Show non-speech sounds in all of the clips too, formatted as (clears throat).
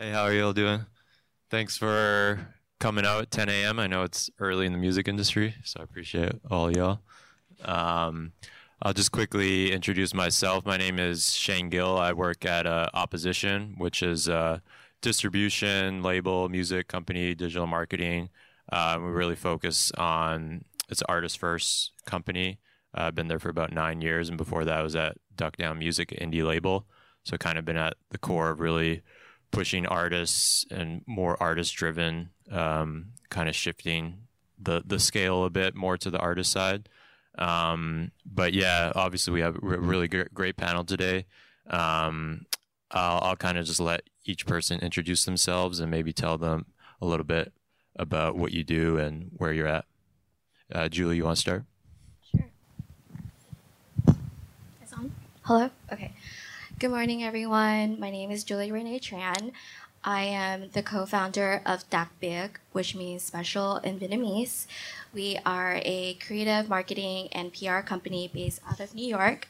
Hey, how are you all doing? Thanks for coming out at 10 a.m. I know it's early in the music industry, so I appreciate all y'all. Um, I'll just quickly introduce myself. My name is Shane Gill. I work at uh, Opposition, which is a distribution, label, music company, digital marketing. Uh, we really focus on it's artist first company. Uh, I've been there for about nine years, and before that, I was at Duck Down Music, indie label. So kind of been at the core of really pushing artists and more artist driven, um, kind of shifting the the scale a bit more to the artist side. Um, but yeah, obviously we have a really great, great panel today. Um, I'll, I'll kind of just let each person introduce themselves and maybe tell them a little bit about what you do and where you're at. Uh, Julie, you want to start? Sure. It's on? Hello? Okay. Good morning, everyone. My name is Julie Rene Tran. I am the co founder of Dac Biet, which means special in Vietnamese. We are a creative marketing and PR company based out of New York.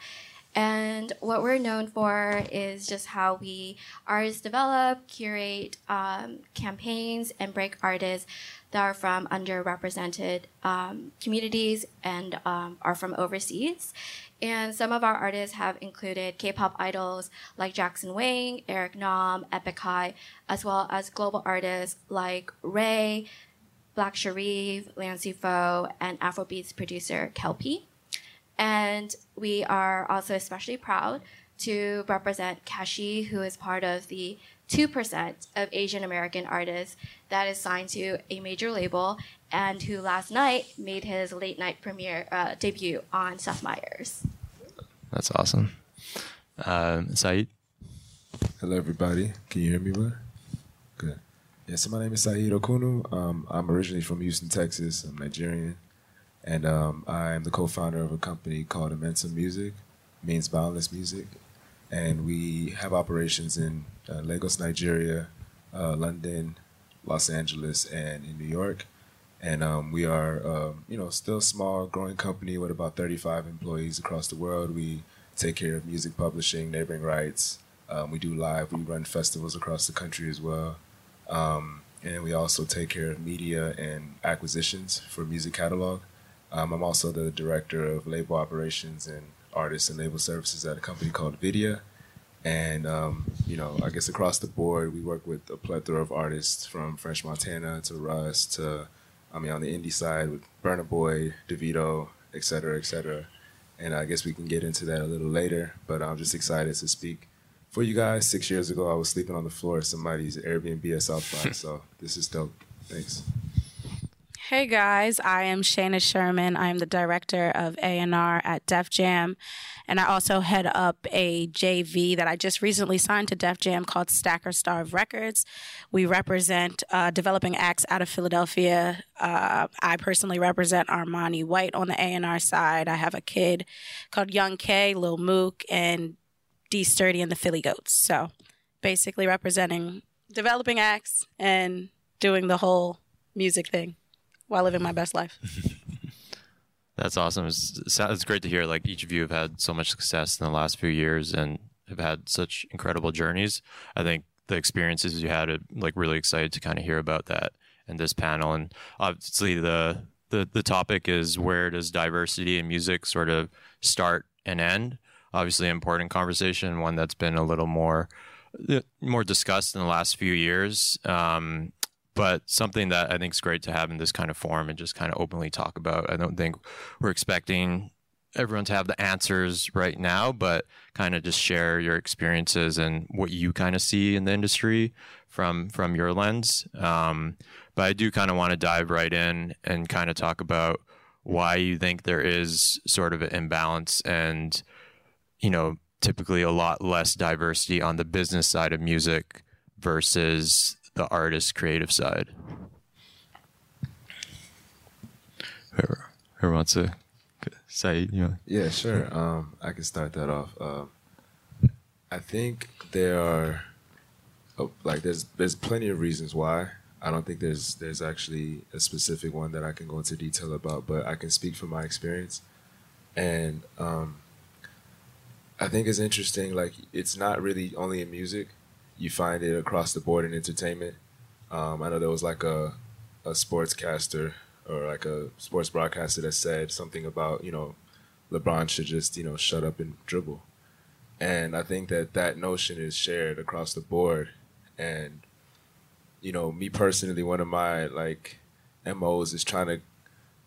And what we're known for is just how we artists develop, curate um, campaigns, and break artists that are from underrepresented um, communities and um, are from overseas. And some of our artists have included K-pop idols like Jackson Wang, Eric Nam, Epic High, as well as global artists like Ray, Black Sherif, Lancey Foux, and Afrobeats producer Kel-P. And we are also especially proud to represent Keshi, who is part of the 2% of Asian American artists that is signed to a major label and who last night made his late night premiere uh, debut on Seth Meyers. That's awesome. Uh, Saeed? Hello, everybody. Can you hear me, bud? Good. Yeah, so my name is Saeed Okunu. Um, I'm originally from Houston, Texas. I'm Nigerian. And um, I am the co founder of a company called Immensa Music, means boundless music. And we have operations in uh, Lagos, Nigeria, uh, London, Los Angeles, and in New York. And um, we are, um, you know, still a small, growing company with about 35 employees across the world. We take care of music publishing, neighboring rights. Um, we do live. We run festivals across the country as well. Um, and we also take care of media and acquisitions for music catalog. Um, I'm also the director of label operations and artist and label services at a company called Vydia. And, um, you know, I guess across the board, we work with a plethora of artists from French Montana to Russ to, I mean, on the indie side with Burna Boy, Davido, et cetera, et cetera. And I guess we can get into that a little later, but I'm just excited to speak for you guys. Six years ago, I was sleeping on the floor of somebody's Airbnb at South by, (laughs) so this is dope. Thanks. Hey guys, I am Shana Sherman. I am the director of A&R at Def Jam, and I also head up a JV that I just recently signed to Def Jam called Stacker Star of Records. We represent uh, developing acts out of Philadelphia. Uh, I personally represent Armani White on the A&R side. I have a kid called Young K, Lil Mook, and D Sturdy and the Philly Goats. So basically representing developing acts and doing the whole music thing while living my best life. (laughs) That's awesome. It's, it's great to hear. Like each of you have had so much success in the last few years and have had such incredible journeys. I think the experiences you had, are, like really excited to kind of hear about that in this panel. And obviously, the the the topic is where does diversity in music sort of start and end? Obviously, important conversation, one that's been a little more more discussed in the last few years. Um, but something that I think is great to have in this kind of forum and just kind of openly talk about. I don't think we're expecting everyone to have the answers right now, but kind of just share your experiences and what you kind of see in the industry from from your lens. Um, but I do kind of want to dive right in and kind of talk about why you think there is sort of an imbalance and you know typically a lot less diversity on the business side of music versus the artist creative side. Whoever, whoever wants to say, you know. Yeah, sure. Um, I can start that off. Um, I think there are, oh, like, there's there's plenty of reasons why. I don't think there's there's actually a specific one that I can go into detail about, but I can speak from my experience. And um, I think it's interesting. Like, it's not really only in music you find it across the board in entertainment. Um, I know there was like a a sportscaster or like a sports broadcaster that said something about you know LeBron should just you know shut up and dribble, and I think that that notion is shared across the board. And you know, me personally, one of my like MOs is trying to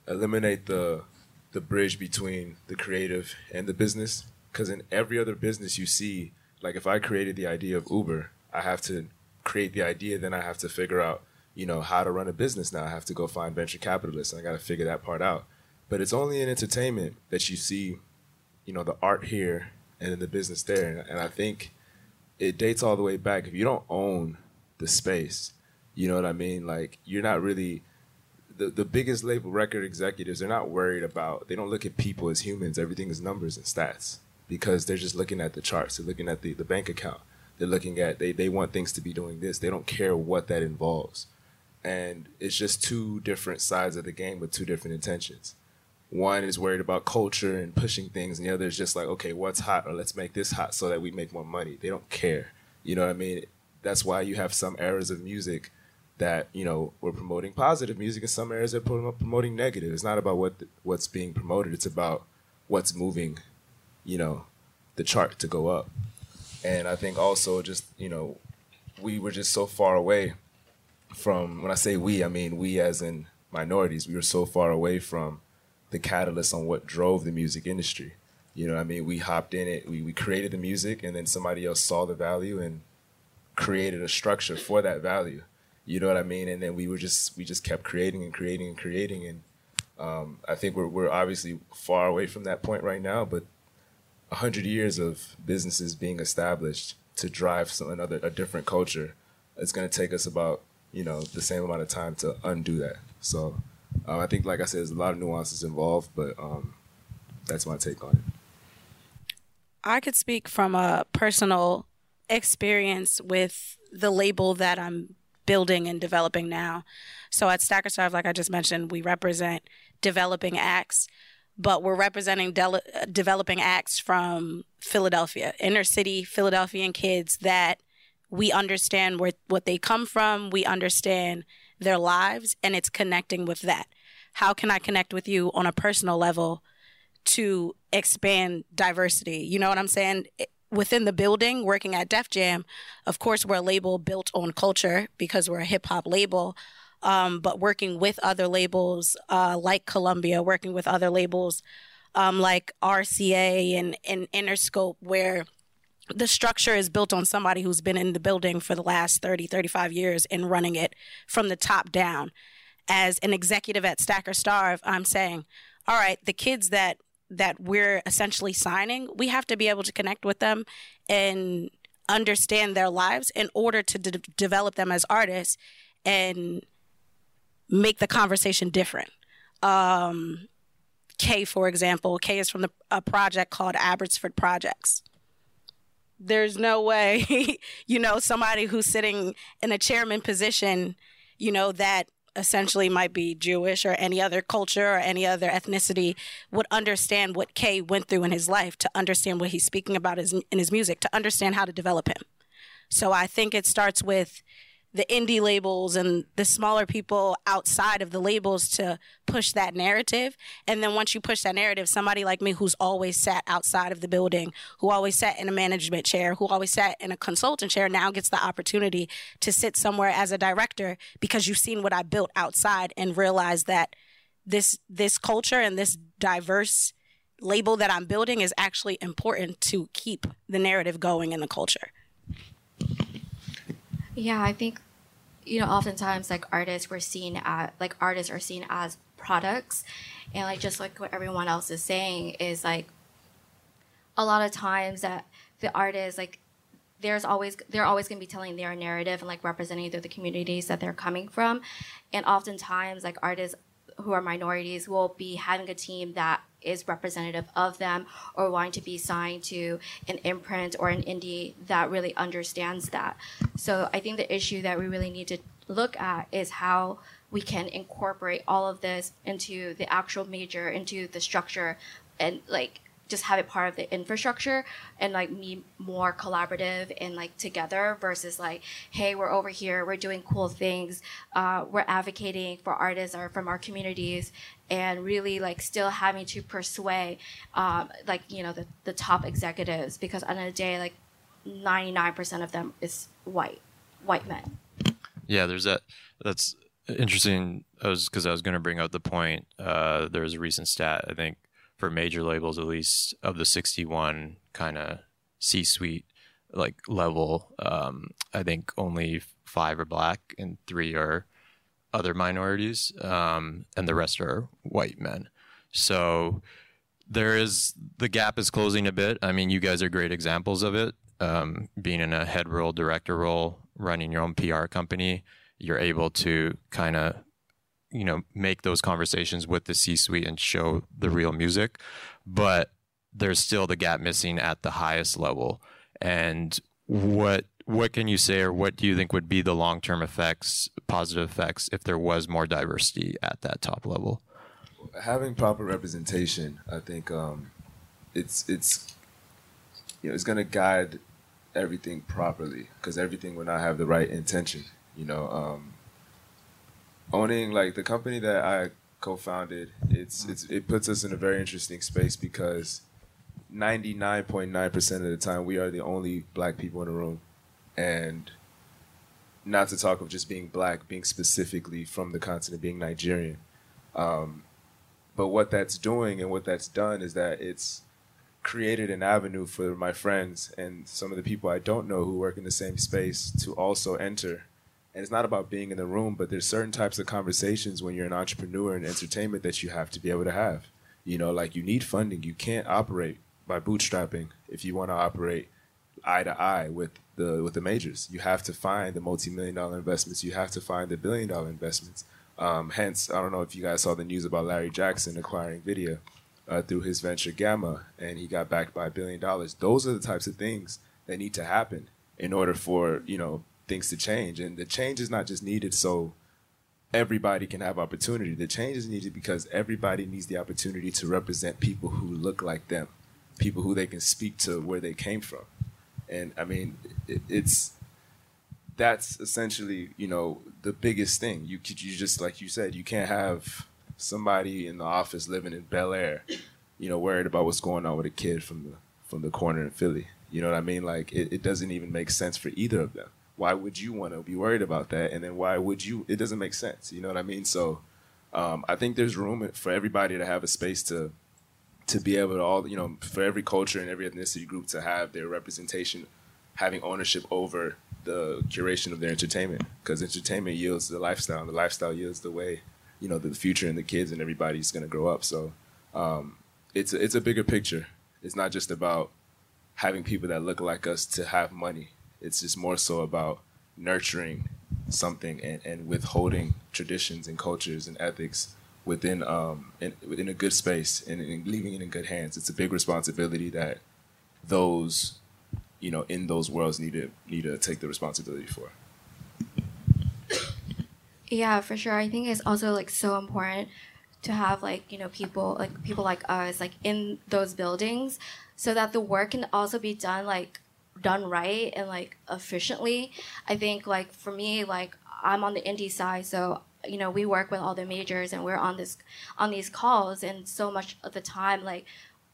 eliminate the the bridge between the creative and the business. Because in every other business you see, like if I created the idea of Uber, I have to create the idea, then I have to figure out, you know, how to run a business now. I have to go find venture capitalists and I got to figure that part out. But it's only in entertainment that you see, you know, the art here and then the business there. And I think it dates all the way back. If you don't own the space, you know what I mean? Like you're not really the, the biggest label record executives, they're not worried about they don't look at people as humans. Everything is numbers and stats because they're just looking at the charts, they're looking at the, the bank account. They're looking at they, they want things to be doing this. They don't care what that involves. And it's just two different sides of the game with two different intentions. One is worried about culture and pushing things, and the other is just like, okay, what's hot, or let's make this hot so that we make more money. They don't care. You know what I mean? That's why you have some eras of music that you know we're promoting positive music, and some areas are promoting negative. It's not about what what's being promoted; it's about what's moving, you know, the chart to go up. And I think also just you know, we were just so far away from when I say we, I mean we as in minorities. We were so far away from the catalyst on what drove the music industry. You know, I mean, we hopped in it, we, we created the music, and then somebody else saw the value and created a structure for that value. You know what I mean? And then we were just we just kept creating and creating and creating, and um, I think we're we're obviously far away from that point right now. But hundred years of businesses being established to drive some another a different culture, it's going to take us about you know the same amount of time to undo that. So uh, I think, like I said, there's a lot of nuances involved, but um, that's my take on it. I could speak from a personal experience with the label that I'm building and developing now. So at Stacker Starve, like I just mentioned, we represent developing acts, but we're representing de- uh, developing acts from Philadelphia, inner city Philadelphian kids that we understand where what they come from, we understand their lives and it's connecting with that. How can I connect with you on a personal level to expand diversity? You know what I'm saying? Within the building, working at Def Jam, of course, we're a label built on culture because we're a hip hop label. Um, but working with other labels uh, like Columbia, working with other labels um, like RCA and, and Interscope, where the structure is built on somebody who's been in the building for the last 30, 35 years and running it from the top down. As an executive at Stacker Starve, I'm saying, all right, the kids that that we're essentially signing, we have to be able to connect with them and understand their lives in order to de- develop them as artists and make the conversation different. Um, K, for example, K is from the, a project called Abbotsford Projects there's no way, (laughs) you know, somebody who's sitting in a chairman position, you know, that essentially might be Jewish or any other culture or any other ethnicity would understand what Kay went through in his life to understand what he's speaking about in his music, to understand how to develop him. So I think it starts with the indie labels and the smaller people outside of the labels to push that narrative. And then once you push that narrative, somebody like me who's always sat outside of the building, who always sat in a management chair, who always sat in a consultant chair, now gets the opportunity to sit somewhere as a director because you've seen what I built outside and realize that this this culture and this diverse label that I'm building is actually important to keep the narrative going in the culture. Yeah, I think you know oftentimes like artists we're seen at like artists are seen as products. And like just like what everyone else is saying is like a lot of times that the artists like there's always they're always going to be telling their narrative and like representing the communities that they're coming from. And oftentimes like artists who are minorities will be having a team that is representative of them or wanting to be signed to an imprint or an indie that really understands that. So I think the issue that we really need to look at is how we can incorporate all of this into the actual major, into the structure, and like just have it part of the infrastructure and like be more collaborative and like together versus like hey we're over here we're doing cool things uh, we're advocating for artists or from our communities and really like still having to persuade um, like you know the, the top executives because of the day like 99% of them is white white men. Yeah there's that that's interesting. I was because i was going to bring up the point uh, there was a recent stat i think for major labels at least of the 61 kind of c-suite like level um, i think only five are black and three are other minorities um, and the rest are white men. So there is the gap is closing a bit. I mean you guys are great examples of it. Um, being in a head role director role running your own pr company you're able to kind of you know make those conversations with the C-suite and show the real music, but there's still the gap missing at the highest level. And what what can you say, or what do you think would be the long term effects, positive effects, if there was more diversity at that top level? Having proper representation, I think um, it's it's you know it's going to guide everything properly because everything will not have the right intention. You know, um, owning like the company that I co-founded, it's it's it puts us in a very interesting space because 99.9% of the time we are the only black people in the room and not to talk of just being black, being specifically from the continent, being Nigerian. Um, but what that's doing and what that's done is that it's created an avenue for my friends and some of the people I don't know who work in the same space to also enter and it's not about being in the room, but there's certain types of conversations when you're an entrepreneur in entertainment that you have to be able to have. You know, like you need funding. You can't operate by bootstrapping if you want to operate eye to eye with the with the majors. You have to find the multi-million dollar investments. You have to find the billion dollar investments. Um, hence, I don't know if you guys saw the news about Larry Jackson acquiring Vydia uh, through his venture Gamma, and he got backed by a billion dollars. Those are the types of things that need to happen in order for you know things to change. And the change is not just needed so everybody can have opportunity. The change is needed because everybody needs the opportunity to represent people who look like them, people who they can speak to where they came from. And I mean, it, it's that's essentially you know the biggest thing. You could you just like you said, you can't have somebody in the office living in Bel Air, you know, worried about what's going on with a kid from the from the corner in Philly. You know what I mean? Like it, it doesn't even make sense for either of them why would you want to be worried about that? And then why would you? It doesn't make sense. You know what I mean? So um, I think there's room for everybody to have a space to to be able to all you know for every culture and every ethnicity group to have their representation, having ownership over the curation of their entertainment because entertainment yields the lifestyle and the lifestyle yields the way you know the future and the kids and everybody's going to grow up so um, it's a, it's a bigger picture it's not just about having people that look like us to have money it's just more so about nurturing something and, and withholding traditions and cultures and ethics within um in, within a good space and, and leaving it in good hands. It's a big responsibility that those you know in those worlds need to need to take the responsibility for. Yeah, for sure. I think it's also like so important to have like you know people like people like us like in those buildings so that the work can also be done like done right and like efficiently. I think like for me, like I'm on the indie side, so you know we work with all the majors and we're on this on these calls, and so much of the time like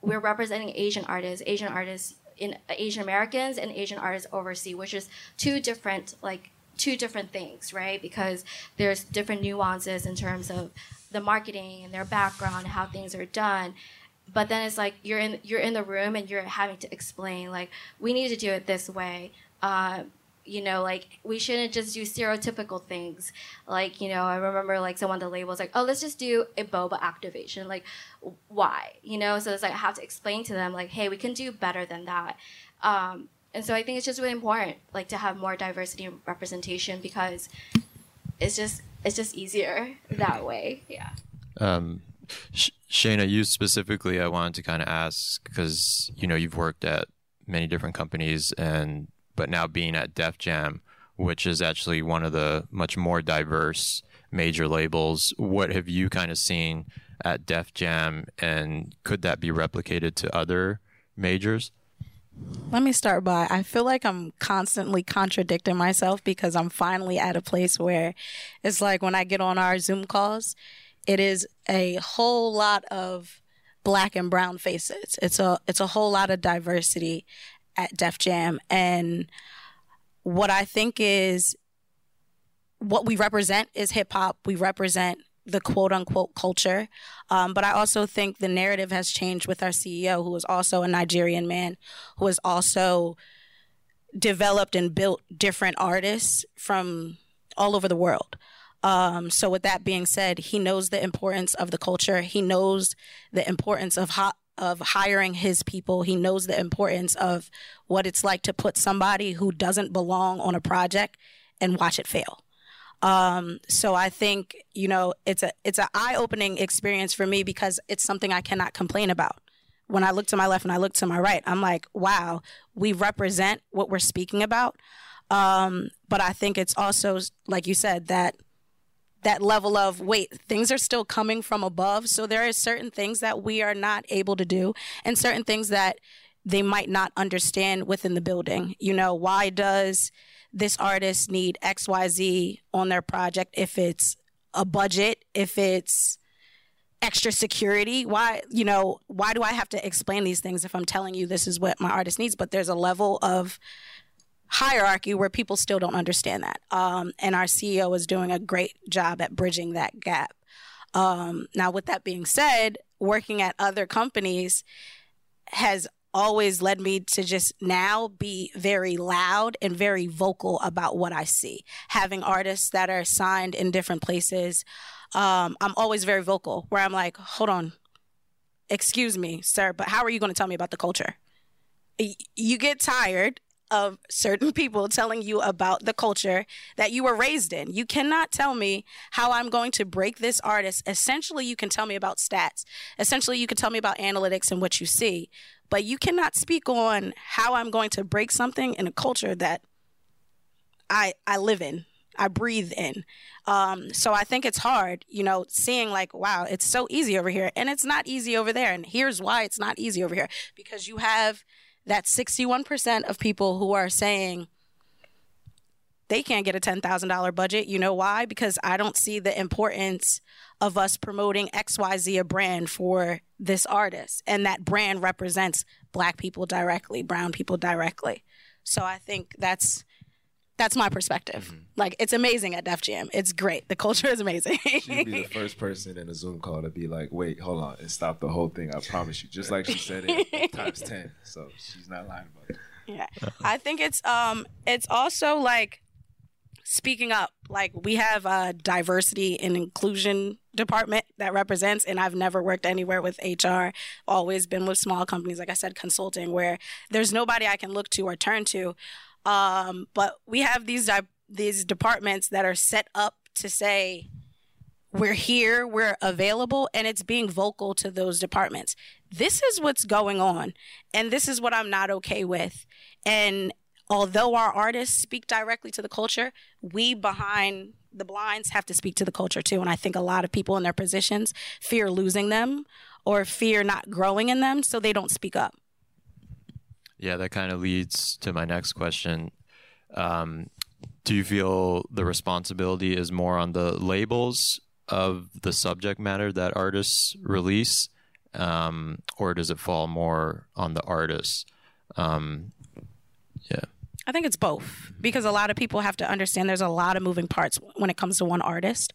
we're representing Asian artists, Asian artists in Asian Americans and Asian artists overseas, which is two different like two different things, right? Because there's different nuances in terms of the marketing and their background, how things are done but then it's like you're in you're in the room and you're having to explain like we need to do it this way. Uh, you know like we shouldn't just do stereotypical things. Like you know i remember like someone the label was like oh let's just do a boba activation. Like why? You know so it's like i have to explain to them like hey we can do better than that. Um, and so i think it's just really important like to have more diversity and representation because it's just it's just easier that way. Yeah. Um, Shayna, you specifically, I wanted to kind of ask because you know you've worked at many different companies, and but now being at Def Jam, which is actually one of the much more diverse major labels, what have you kind of seen at Def Jam, and could that be replicated to other majors? Let me start by I feel like I'm constantly contradicting myself because I'm finally at a place where it's like when I get on our Zoom calls, it is a whole lot of black and brown faces. It's a it's a whole lot of diversity at Def Jam and what I think is what we represent is hip hop. We represent the quote unquote culture. Um, but I also think the narrative has changed with our CEO, who is also a Nigerian man, who has also developed and built different artists from all over the world. Um, so, with that being said, he knows the importance of the culture. He knows the importance of of hiring his people. He knows the importance of what it's like to put somebody who doesn't belong on a project and watch it fail. Um, so I think you know it's a it's an eye opening experience for me because it's something I cannot complain about. When I look to my left and I look to my right, I'm like, wow, we represent what we're speaking about. Um, but I think it's also like you said that that level of wait things are still coming from above. So there are certain things that we are not able to do and certain things that they might not understand within the building. You know why does this artist need XYZ on their project if it's a budget, if it's extra security? Why you know why do i have to explain these things if i'm telling you this is what my artist needs? But there's a level of hierarchy where people still don't understand that um, and our ceo is doing a great job at bridging that gap um, now with that being said working at other companies has always led me to just now be very loud and very vocal about what I see. Having artists that are signed in different places, um, I'm always very vocal where I'm like, hold on, excuse me, sir, but how are you going to tell me about the culture? You get tired of certain (laughs) people telling you about the culture that you were raised in. You cannot tell me how I'm going to break this artist. Essentially, you can tell me about stats. Essentially, you can tell me about analytics and what you see but you cannot speak on how I'm going to break something in a culture that I I live in. I breathe in. Um, so I think it's hard, you know, seeing like, wow, it's so easy over here and it's not easy over there. And here's why it's not easy over here because you have that 61% of people who are saying, they can't get a $10,000 budget. You know why? Because I don't see the importance of us promoting XYZ a brand for this artist. And that brand represents black people directly, brown people directly. So I think that's that's my perspective. Mm-hmm. Like it's amazing at Def Jam. It's great. The culture is amazing. She'd be the (laughs) first person in a Zoom call to be like, "Wait, hold on, and stop the whole thing." I promise you. Just like she said it (laughs) times ten. So she's not lying about it. Yeah, I think it's um, it's also like speaking up. Like we have a diversity and inclusion department that represents, and I've never worked anywhere with HR. Always been with small companies, like I said, consulting, where there's nobody I can look to or turn to. Um, but we have these di- these departments that are set up to say we're here, we're available, and it's being vocal to those departments. This is what's going on, and this is what I'm not okay with. And although our artists speak directly to the culture, we behind the blinds have to speak to the culture too. And I think a lot of people in their positions fear losing them or fear not growing in them, so they don't speak up. Yeah, that kind of leads to my next question. Um, do you feel the responsibility is more on the labels of the subject matter that artists release, um, or does it fall more on the artists? Um, yeah. I think it's both because a lot of people have to understand there's a lot of moving parts when it comes to one artist.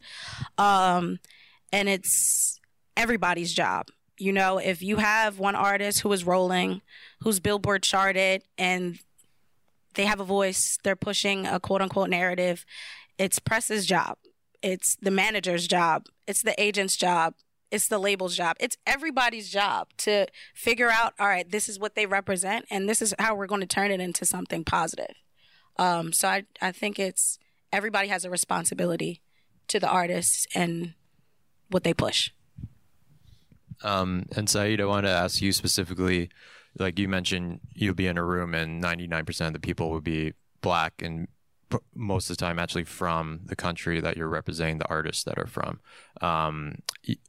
Um, and it's everybody's job. You know, if you have one artist who is rolling, who's Billboard charted, and they have a voice, they're pushing a quote unquote narrative, it's press's job, it's the manager's job, it's the agent's job, it's the label's job. It's everybody's job to figure out, all right, this is what they represent and this is how we're going to turn it into something positive. Um, so I, I think it's everybody has a responsibility to the artists and what they push. Um, and Saeed, I want to ask you specifically, like you mentioned, you'll be in a room and 99% of the people would be black and most of the time actually from the country that you're representing the artists that are from. Um,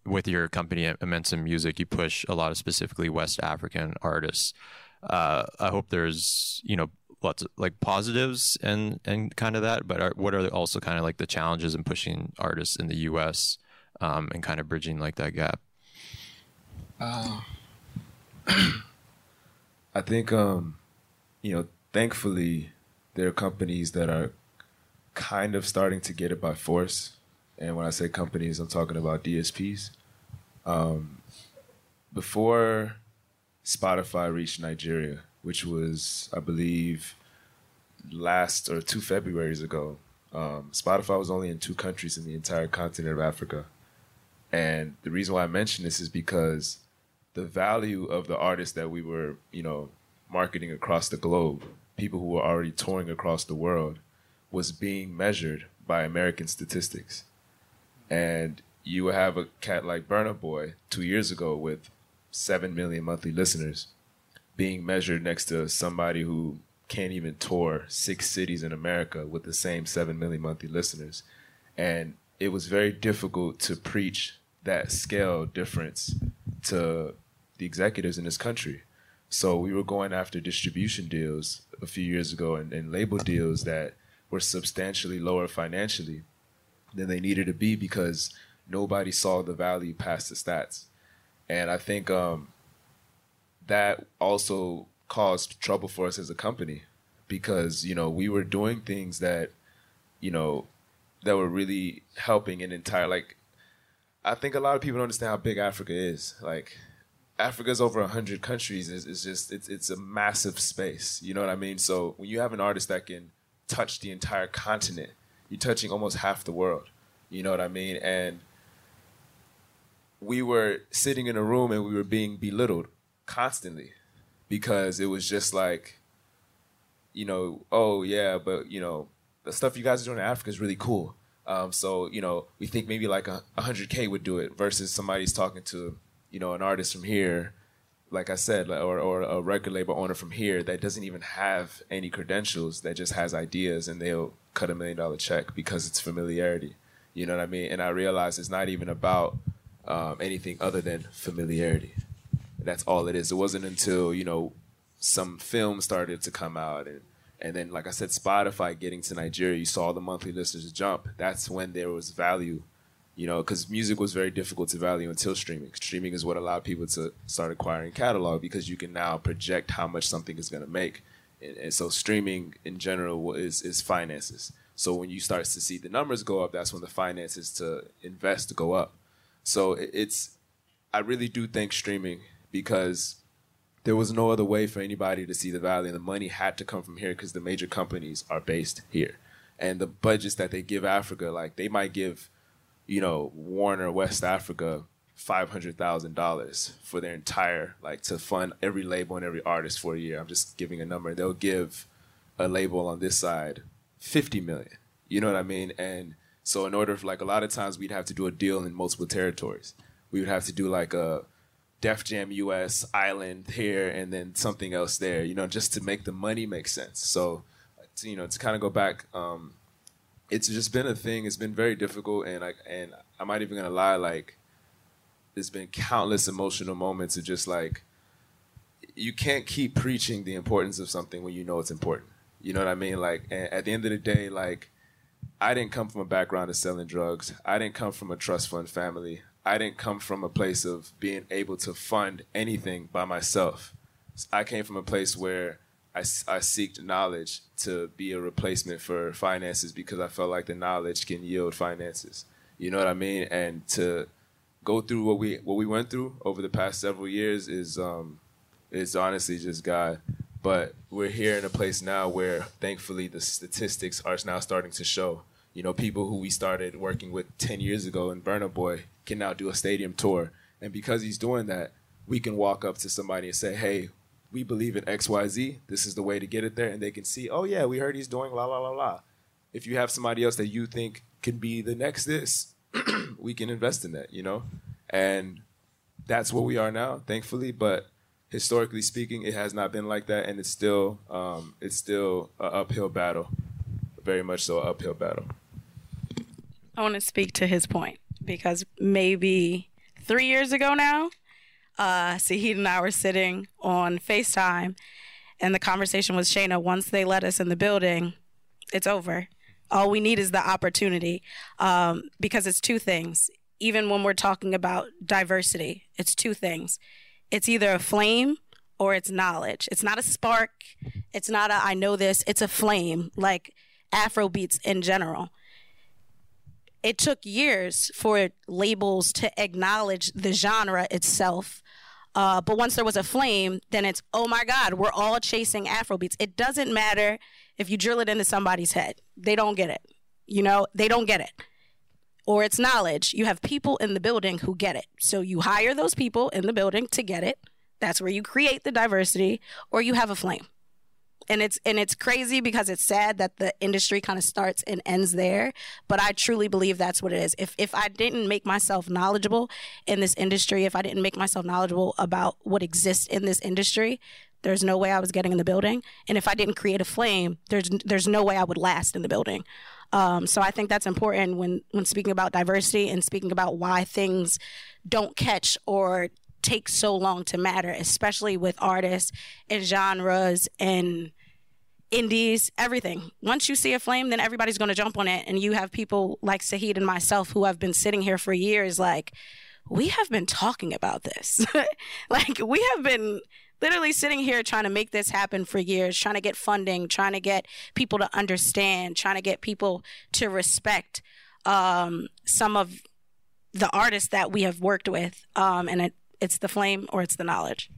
with your company Immensium Music, you push a lot of specifically West African artists. Uh, I hope there's you know lots of like positives and and kind of that, but are, what are also kind of like the challenges in pushing artists in the U.S. Um, and kind of bridging like that gap? Uh, (clears throat) I think um, you know, thankfully, there are companies that are kind of starting to get it by force. And when I say companies, I'm talking about DSPs. Um, before Spotify reached Nigeria, which was, I believe, last or two Februarys ago, um, Spotify was only in two countries in the entire continent of Africa. And the reason why I mention this is because the value of the artists that we were, you know, marketing across the globe, people who were already touring across the world, was being measured by American statistics. And you would have a cat like Burna Boy two years ago with 7 million monthly listeners being measured next to somebody who can't even tour six cities in America with the same 7 million monthly listeners. And it was very difficult to preach that scale difference to the executives in this country. So we were going after distribution deals a few years ago and, and label deals that were substantially lower financially than they needed to be because nobody saw the value past the stats. And I think um, that also caused trouble for us as a company because, you know, we were doing things that, you know, that were really helping an entire, like, I think a lot of people don't understand how big Africa is. Like, Africa's over 100 countries It's, is just it's it's a massive space. You know what I mean? So when you have an artist that can touch the entire continent, you're touching almost half the world. You know what I mean? And we were sitting in a room and we were being belittled constantly because it was just like you know, oh yeah, but you know, the stuff you guys are doing in Africa is really cool. Um, so you know, we think maybe like a hundred K would do it versus somebody's talking to you know, an artist from here, like I said, or, or a record label owner from here that doesn't even have any credentials, that just has ideas and they'll cut a million dollar check because it's familiarity. You know what I mean? And I realized it's not even about um, anything other than familiarity. That's all it is. It wasn't until, you know, some films started to come out and and then like I said, Spotify getting to Nigeria, you saw the monthly listeners jump. That's when there was value you know, because music was very difficult to value until streaming. Streaming is what allowed people to start acquiring catalog because you can now project how much something is going to make, and, and, so streaming in general is is finances. So when you start to see the numbers go up, that's when the finances to invest go up. So it's, I really do think streaming because there was no other way for anybody to see the value, and the money had to come from here because the major companies are based here, and the budgets that they give Africa, like they might give you know, Warner West Africa five hundred thousand dollars for their entire like to fund every label and every artist for a year. I'm just giving a number. They'll give a label on this side fifty million. You know what I mean? And so in order for like a lot of times we'd have to do a deal in multiple territories. We would have to do like a Def Jam US island here and then something else there, you know, just to make the money make sense. So, to, you know, to kind of go back, um, it's just been a thing. It's been very difficult, and I and I'm not even gonna lie. Like, there's been countless emotional moments of just like, you can't keep preaching the importance of something when you know it's important. You know what I mean? Like, at the end of the day, like, I didn't come from a background of selling drugs. I didn't come from a trust fund family. I didn't come from a place of being able to fund anything by myself. I came from a place where I, I seeked knowledge to be a replacement for finances because I felt like the knowledge can yield finances. You know what I mean? And to go through what we what we went through over the past several years is um is honestly just God. But we're here in a place now where thankfully the statistics are now starting to show. You know, people who we started working with ten years ago in Burna Boy can now do a stadium tour. And because he's doing that, we can walk up to somebody and say, Hey, we believe in XYZ. This is the way to get it there. And they can see, oh, yeah, we heard he's doing la, la, la, la. If you have somebody else that you think can be the next this, (clears throat) we can invest in that, you know? And that's where we are now, thankfully. But historically speaking, it has not been like that. And it's still, um, it's still an uphill battle. very much so uphill battle. I want to speak to his point because maybe three years ago now, uh, Saheed and I were sitting on FaceTime, and the conversation was Shayna, once they let us in the building, it's over. All we need is the opportunity um, because it's two things. Even when we're talking about diversity, it's two things. It's either a flame or it's knowledge. It's not a spark. It's not a I know this. It's a flame, like Afro beats in general it took years for labels to acknowledge the genre itself. Uh, but once there was a flame, then it's, oh my God, we're all chasing Afrobeats. It doesn't matter if you drill it into somebody's head, they don't get it. You know, they don't get it. Or it's knowledge. You have people in the building who get it. So you hire those people in the building to get it. That's where you create the diversity, or you have a flame and it's and it's crazy because it's sad that the industry kind of starts and ends there but i truly believe that's what it is. If if i didn't make myself knowledgeable in this industry if i didn't make myself knowledgeable about what exists in this industry there's no way i was getting in the building. And if i didn't create a flame there's there's no way i would last in the building. Um, so i think that's important when when speaking about diversity and speaking about why things don't catch or take so long to matter, especially with artists and genres and indies, everything. Once you see a flame, then everybody's going to jump on it. And you have people like Saheed and myself who have been sitting here for years, like, we have been talking about this. (laughs) like, we have been literally sitting here trying to make this happen for years, trying to get funding, trying to get people to understand, trying to get people to respect um, some of the artists that we have worked with. Um, and it, it's the flame or it's the knowledge.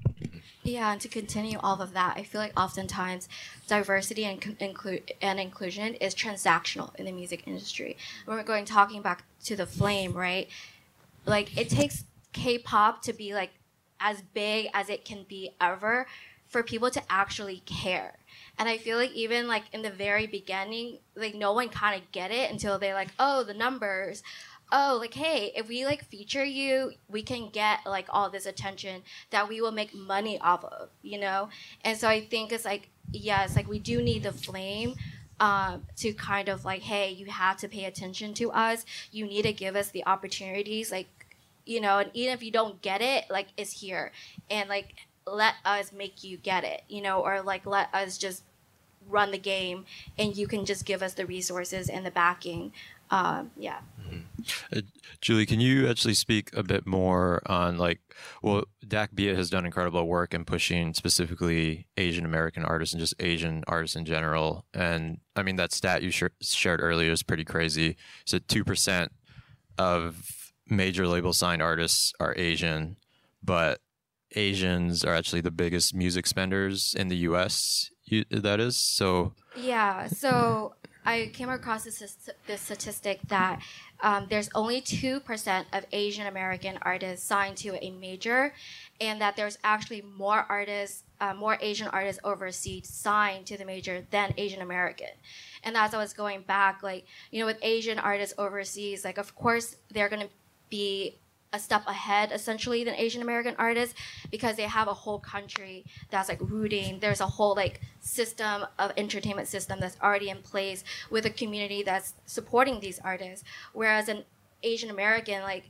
Yeah, and to continue all of that, I feel like oftentimes diversity and include and inclusion is transactional in the music industry. When we're going talking back to the flame, right? Like it takes K-pop to be like as big as it can be ever for people to actually care. And I feel like even like in the very beginning, like no one kind of get it until they're like, oh, the numbers oh like hey if we like feature you we can get like all this attention that we will make money off of you know? And so i think it's like yes like we do need the flame um, to kind of like hey you have to pay attention to us. You need to give us the opportunities like you know and even if you don't get it like it's here. And like let us make you get it you know or like let us just run the game and you can just give us the resources and the backing um, yeah uh, Julie, can you actually speak a bit more on like, well, Dac Biet has done incredible work in pushing specifically Asian American artists and just Asian artists in general. And I mean, that stat you sh- shared earlier is pretty crazy. So 2% of major label signed artists are Asian, but Asians are actually the biggest music spenders in the US. You, that is so. Yeah. So I came across this, this statistic that um, there's only 2% of Asian American artists signed to a major, and that there's actually more artists, uh, more Asian artists overseas signed to the major than Asian American. And as I was going back, like, you know, with Asian artists overseas, like, of course, they're going to be a step ahead essentially than Asian American artists because they have a whole country that's like rooting. There's a whole like system of entertainment system that's already in place with a community that's supporting these artists. Whereas an Asian American, like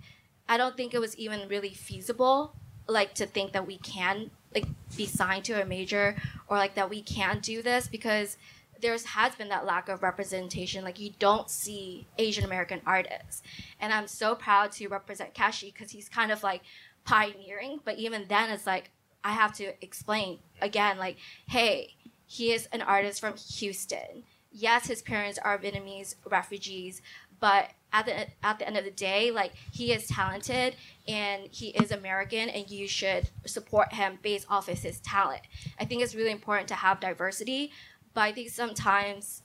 I don't think it was even really feasible like to think that we can like be signed to a major or like that we can do this because there's has been that lack of representation. Like you don't see Asian American artists, and I'm so proud to represent Keshi because he's kind of like pioneering. But even then, it's like I have to explain again, like, hey, he is an artist from Houston. Yes, his parents are Vietnamese refugees, but at the at the end of the day, like he is talented and he is American, and you should support him based off of his talent. I think it's really important to have diversity, but I think sometimes,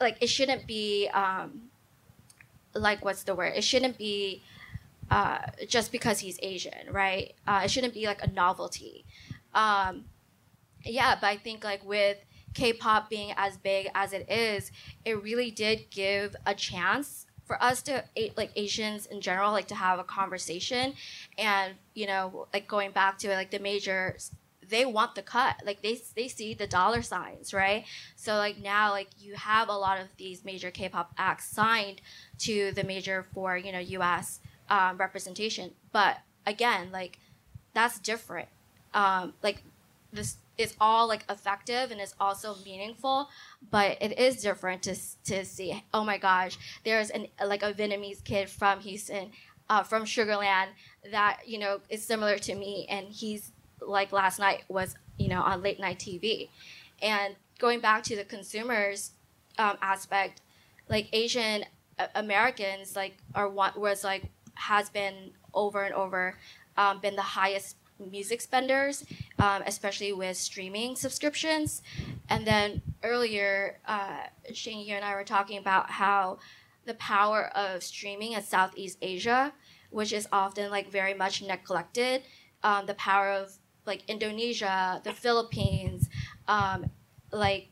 like, it shouldn't be, um, like, what's the word? It shouldn't be uh, just because he's Asian, right? Uh, it shouldn't be like a novelty. Um, yeah, but I think, like, with K-pop being as big as it is, it really did give a chance for us to like Asians in general like to have a conversation and you know like going back to like the major they want the cut. Like they they see the dollar signs right? So like now like you have a lot of these major k-pop acts signed to the major for you know us um, representation. But again like that's different. Um, like this is all like effective and it's also meaningful but it is different to, to see oh my gosh there's an like a vietnamese kid from houston uh, from sugarland that you know is similar to me and he's like last night was you know on late night tv and going back to the consumers um, aspect like asian uh, americans like are what was like has been over and over um, been the highest music spenders, um, especially with streaming subscriptions. And then earlier, uh, Shane, you and I were talking about how the power of streaming in Southeast Asia, which is often like very much neglected, um, the power of like Indonesia, the Philippines, um, like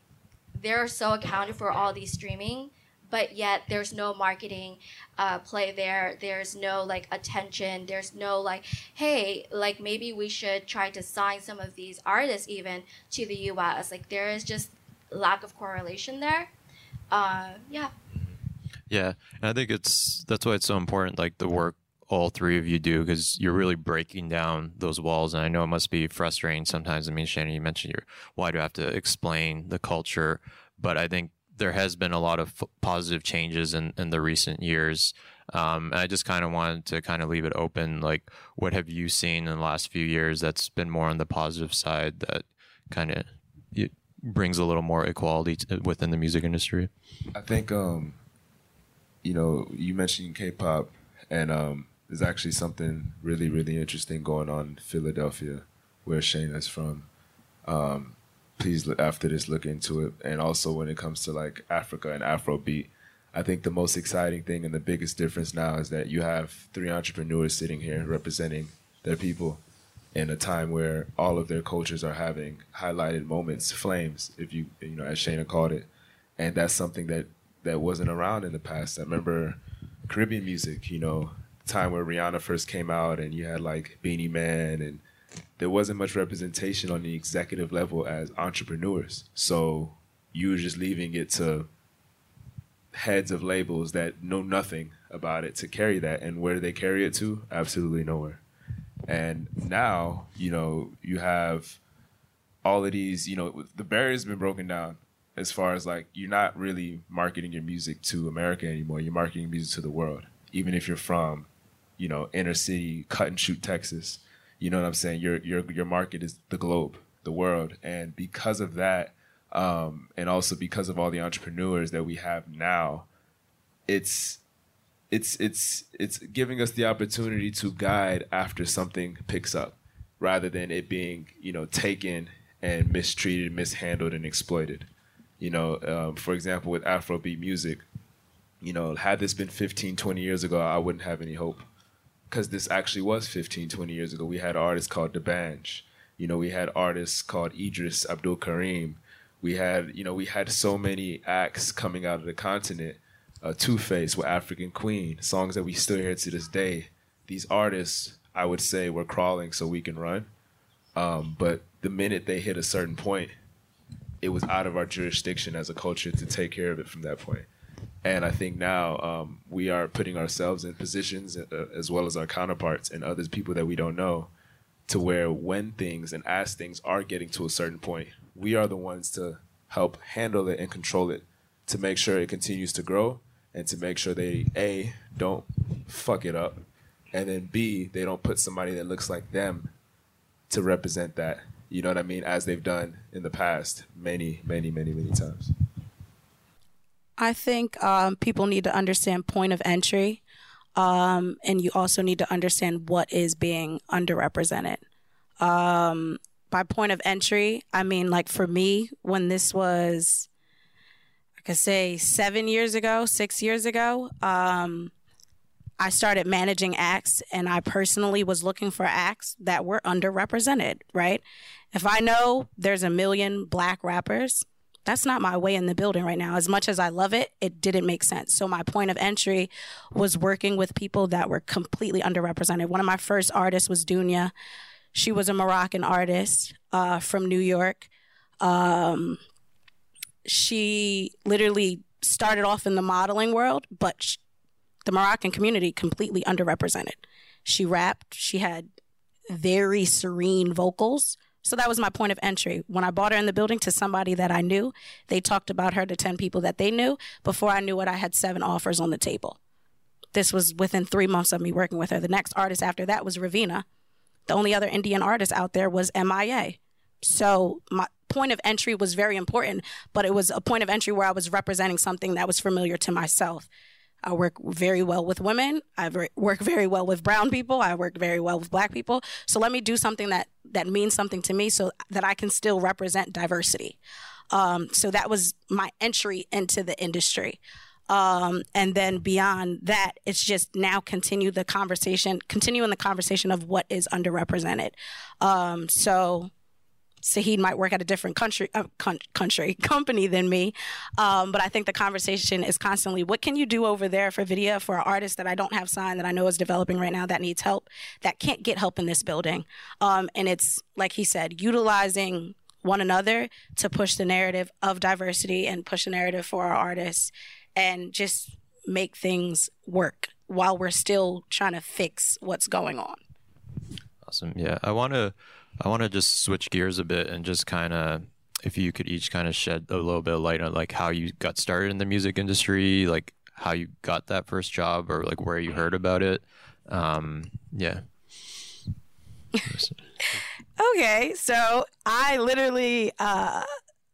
they're so accounted for all these streaming but yet there's no marketing uh, play there. There's no like attention. There's no like, hey, like maybe we should try to sign some of these artists even to the U.S. Like there is just lack of correlation there. Uh, yeah. Yeah, and I think it's that's why it's so important. Like the work all three of you do because you're really breaking down those walls. And I know it must be frustrating sometimes. I mean, Shannon, you mentioned your why do I have to explain the culture? But I think there has been a lot of f- positive changes in, in the recent years. Um, and I just kind of wanted to kind of leave it open. Like, what have you seen in the last few years that's been more on the positive side that kind of brings a little more equality within the music industry? I think, um, you know, you mentioned K-pop, and um, there's actually something really, really interesting going on in Philadelphia, where Shane is from. Um, please after this look into it. And also when it comes to like Africa and Afrobeat, I think the most exciting thing and the biggest difference now is that you have three entrepreneurs sitting here representing their people in a time where all of their cultures are having highlighted moments, flames, if you you know, as Shayna called it. And that's something that that wasn't around in the past. I remember Caribbean music, you know, time where Rihanna first came out and you had like Beenie Man and there wasn't much representation on the executive level as entrepreneurs. So you were just leaving it to heads of labels that know nothing about it to carry that. And where do they carry it to? Absolutely nowhere. And now, you know, you have all of these, you know, the barrier's been broken down as far as like you're not really marketing your music to America anymore. You're marketing music to the world. Even if you're from, you know, inner city, cut and shoot Texas you know what I'm saying? Your your your market is the globe, the world, and because of that, um, and also because of all the entrepreneurs that we have now, it's it's it's it's giving us the opportunity to guide after something picks up, rather than it being you know taken and mistreated, mishandled, and exploited. You know, um, for example, with Afrobeat music, you know, had this been 15, 20 years ago, I wouldn't have any hope because this actually was 15, 20 years ago. We had artists called D'banj. You know, we had artists called Idris Abdulkareem. We had, you know, we had so many acts coming out of the continent. Uh, 2Face with African Queen, songs that we still hear to this day. These artists, I would say, were crawling so we can run. Um, but the minute they hit a certain point, it was out of our jurisdiction as a culture to take care of it from that point. And I think now um, we are putting ourselves in positions, uh, as well as our counterparts and other people that we don't know, to where when things and as things are getting to a certain point, we are the ones to help handle it and control it to make sure it continues to grow and to make sure they a don't fuck it up and then b they don't put somebody that looks like them to represent that. You know what i mean? As they've done in the past many many many many times I think um, people need to understand point of entry, um, and you also need to understand what is being underrepresented. Um, by point of entry, I mean like for me, when this was, I could say seven years ago, six years ago, um, I started managing acts, and I personally was looking for acts that were underrepresented. Right? If I know there's a million black rappers that's not my way in the building right now. As much as I love it, it didn't make sense. So my point of entry was working with people that were completely underrepresented. One of my first artists was Dounia. She was a Moroccan artist. uh, from New York. Um, she literally started off in the modeling world, but the Moroccan community completely underrepresented. She rapped. She had very serene vocals. So that was my point of entry. When I brought her in the building to somebody that I knew, they talked about her to 10 people that they knew. Before I knew it, I had seven offers on the table. This was within three months of me working with her. The next artist after that was Raveena. The only other Indian artist out there was MIA. So my point of entry was very important, but it was a point of entry where I was representing something that was familiar to myself. I work very well with women. I work very well with brown people. I work very well with black people. So let me do something that that means something to me, so that I can still represent diversity. Um, so that was my entry into the industry. Um, and then beyond that, it's just now continue the conversation, continuing the conversation of what is underrepresented. Um, so Saheed might work at a different country, uh, con- country (laughs) company than me, um, but I think the conversation is constantly, what can you do over there for video for an artist that I don't have signed that I know is developing right now that needs help that can't get help in this building, um, and it's like he said, utilizing one another to push the narrative of diversity and push the narrative for our artists, and just make things work while we're still trying to fix what's going on. Awesome. Yeah, I want to I want to just switch gears a bit and just kind of, if you could each kind of shed a little bit of light on like how you got started in the music industry, like how you got that first job, or like where you heard about it. Um, yeah. (laughs) okay, so I literally uh,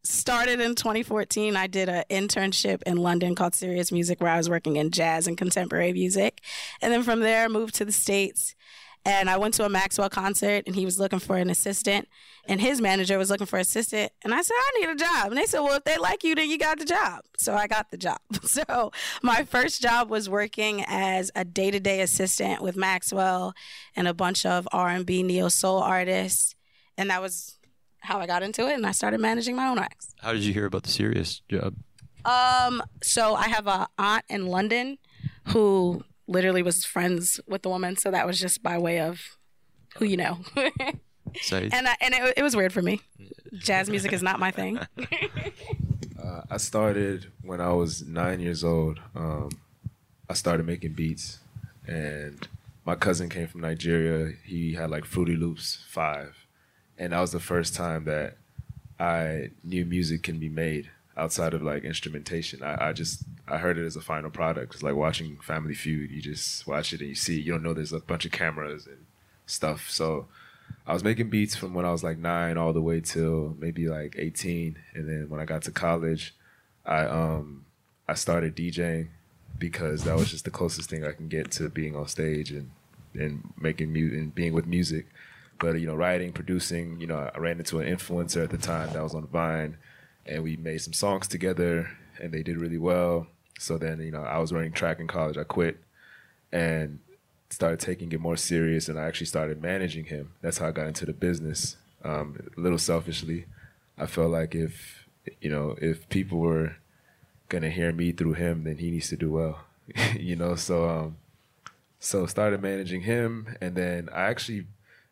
started in 2014. I did an internship in London called Serious Music, where I was working in jazz and contemporary music, and then from there moved to the states and I went to a Maxwell concert and he was looking for an assistant and his manager was looking for an assistant. And I said, I need a job. And they said, Well, if they like you, then you got the job. So I got the job. (laughs) So my first job was working as a day-to-day assistant with Maxwell and a bunch of R&B neo soul artists. And that was how I got into it and I started managing my own acts. How did you hear about the serious job? Um, so I have a aunt in London who literally was friends with the woman, so that was just by way of who you know. (laughs) and I, and it, it, was weird for me. Jazz music is not my thing. (laughs) (laughs) uh, I started when I was nine years old. Um, I started making beats, and my cousin came from Nigeria. He had like Fruity Loops five, and that was the first time that I knew music can be made outside of like instrumentation. I, I just I heard it as a final product. It's like watching Family Feud. You just watch it and you see. You don't know there's a bunch of cameras and stuff. So I was making beats from when I was like nine all the way till maybe like 18, and then when I got to college, I um I started DJing because that was just the closest thing I can get to being on stage and and making music and being with music. But you know, writing, producing, you know, I ran into an influencer at the time that was on Vine and we made some songs together and they did really well. So then, you know, I was running track in college. I quit and started taking it more serious and I actually started managing him. That's how I got into the business. Um, a little selfishly, I felt like if, you know, if people were to hear me through him, then he needs to do well, (laughs) you know? So, um, so started managing him and then I actually,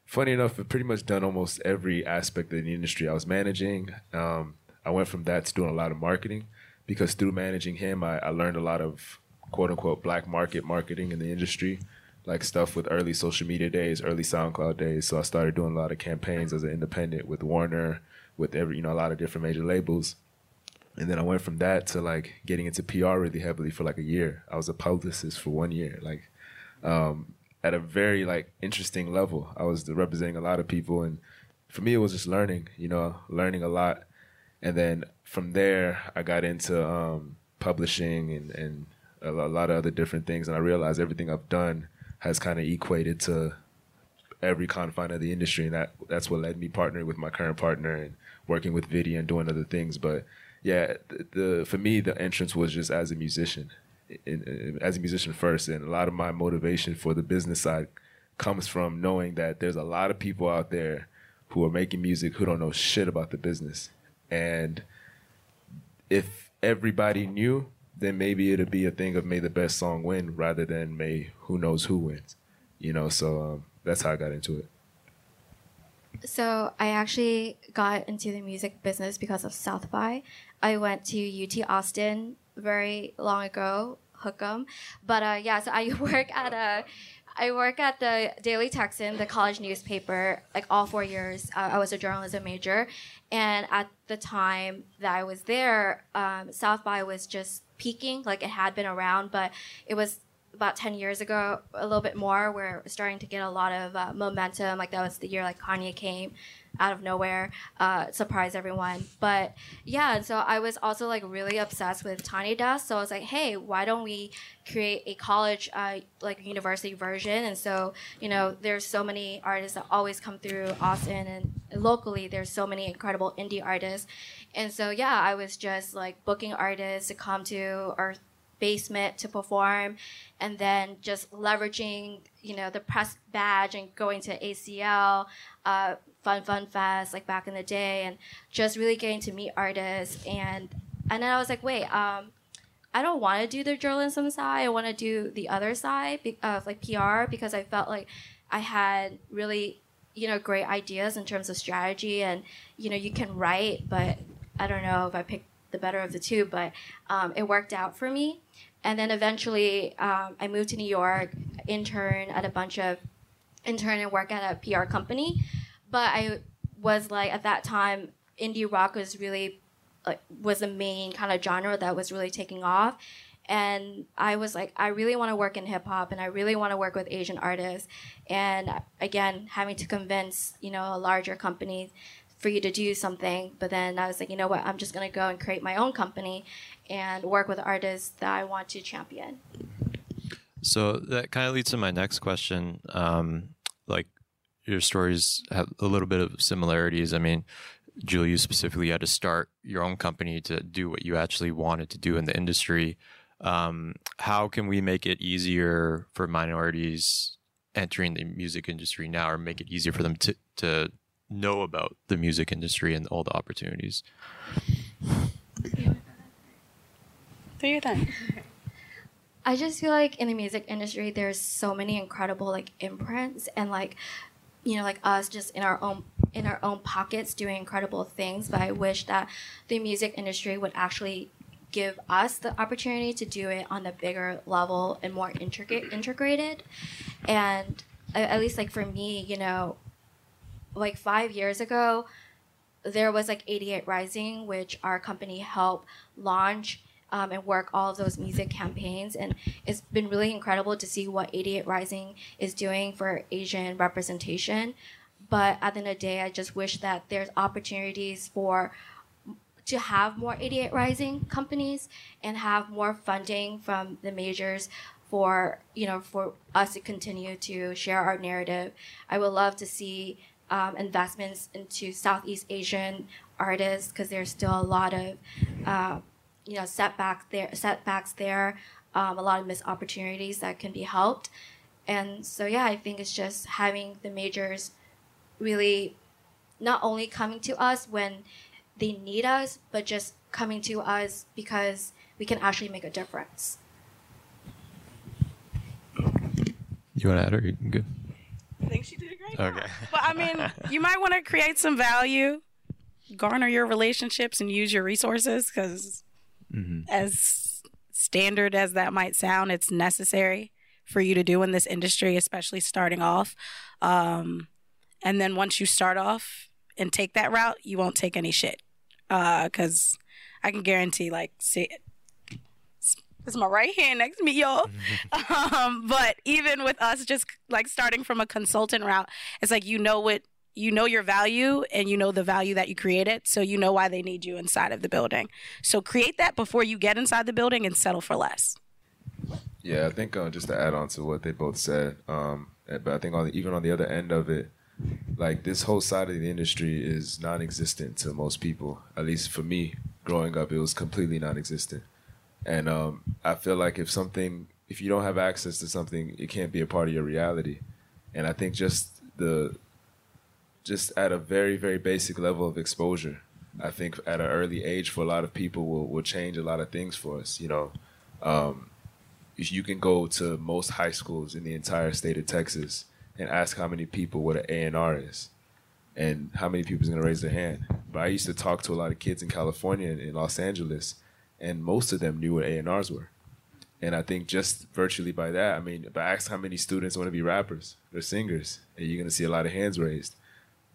funny enough, have pretty much done almost every aspect of the industry I was managing. Um, I went from that to doing a lot of marketing because through managing him, I, I learned a lot of quote unquote black market marketing in the industry, like stuff with early social media days, early SoundCloud days. So I started doing a lot of campaigns as an independent with Warner, with every you know a lot of different major labels. And then I went from that to like getting into PR really heavily for like a year. I was a publicist for one year, like um, at a very like interesting level. I was representing a lot of people, and for me, it was just learning. You know, learning a lot and then from there I got into um, publishing and, and a, lot of other different things, and I realized everything I've done has kind of equated to every confine of the industry, and that that's what led me partnering with my current partner and working with Vydia and doing other things. But yeah, the, the for me the entrance was just as a musician, in, in, as a musician first, and a lot of my motivation for the business side comes from knowing that there's a lot of people out there who are making music who don't know shit about the business and if everybody knew, then maybe it'd be a thing of may the best song win rather than may who knows who wins. You know, so um, that's how I got into it. So I actually got into the music business because of South by. I went to UT Austin very long ago, Hookem. But uh, yeah, so I (laughs) work at a I work at the Daily Texan, the college newspaper, like all four years. Uh, I was a journalism major. And at the time that I was there, um, South by was just peaking. Like it had been around, but it was about 10 years ago, a little bit more, we're starting to get a lot of uh, momentum. Like that was the year like Kanye came out of nowhere, uh, surprised everyone. But yeah, so I was also like really obsessed with Tiny Desk. So I was like, hey, why don't we create a college, uh, like university version? And so, you know, there's so many artists that always come through Austin and locally, there's so many incredible indie artists. And so, yeah, I was just like booking artists to come to our basement to perform and then just leveraging you know the press badge and going to acl uh, Fun Fun Fest, like back in the day, and just really getting to meet artists. And and then I was like, wait, um, I don't want to do the journalism side. I want to do the other side of like PR because I felt like I had really you know great ideas in terms of strategy, and you know you can write, but I don't know if I picked the better of the two, but um, it worked out for me. And then eventually, um, I moved to New York, intern at a bunch of intern and work at a PR company but I was like at that time indie rock was really like was the main kind of genre that was really taking off. And I was like I really want to work in hip hop and I really want to work with Asian artists. And again having to convince you know a larger company for you to do something but then I was like you know what? I'm just going to go and create my own company and work with artists that I want to champion. So that kind of leads to my next question um, like your stories have a little bit of similarities. I mean, Julie, you specifically had to start your own company to do what you actually wanted to do in the industry. Um, how can we make it easier for minorities entering the music industry now, or make it easier for them to to know about the music industry and all the opportunities? Do your thing. (laughs) I just feel like in the music industry, there's so many incredible like imprints and like you know like us just in our own in our own pockets doing incredible things but i wish that the music industry would actually give us the opportunity to do it on a bigger level and more intricate integrated. And at least like for me you know like five years ago there was like 88 rising which our company helped launch um, and work all of those music campaigns. And it's been really incredible to see what 88 Rising is doing for Asian representation. But at the end of the day, I just wish that there's opportunities for to have more 88 Rising companies and have more funding from the majors for you know for us to continue to share our narrative. I would love to see um, investments into Southeast Asian artists because there's still a lot of uh, you know setbacks there setbacks there um, a lot of missed opportunities that can be helped. And so yeah i think it's just having the majors really not only coming to us when they need us but just coming to us because we can actually make a difference. You want to add or you good? I think she did a great okay. job. but i mean (laughs) you might want to create some value garner your relationships and use your resources because mm-hmm. as standard as that might sound, it's necessary for you to do in this industry, especially starting off. Um, and then once you start off and take that route, you won't take any shit. Because uh, I can guarantee, like, see, it's my right hand next to me, y'all. (laughs) um, but even with us just like starting from a consultant route, it's like you know what you know your value and you know the value that you created so you know why they need you inside of the building. So create that before you get inside the building and settle for less. Yeah i think uh, just to add on to what they both said um, eh, but i think on the, even on the other end of it like this whole side of the industry is non-existent to most people at least for me growing up it was completely non-existent. And um, i feel like if something if you don't have access to something it can't be a part of your reality. And i think just the just at a very very basic level of exposure i think at an early age for a lot of people will, will change a lot of things for us you know um, you can go to most high schools in the entire state of texas and ask how many people what an a&r is and how many people is going to raise their hand? But I used to talk to a lot of kids in California and in Los Angeles, and most of them knew what A and R's were. And I think just virtually by that, I mean, if I ask how many students want to be rappers or singers, and you're going to see a lot of hands raised.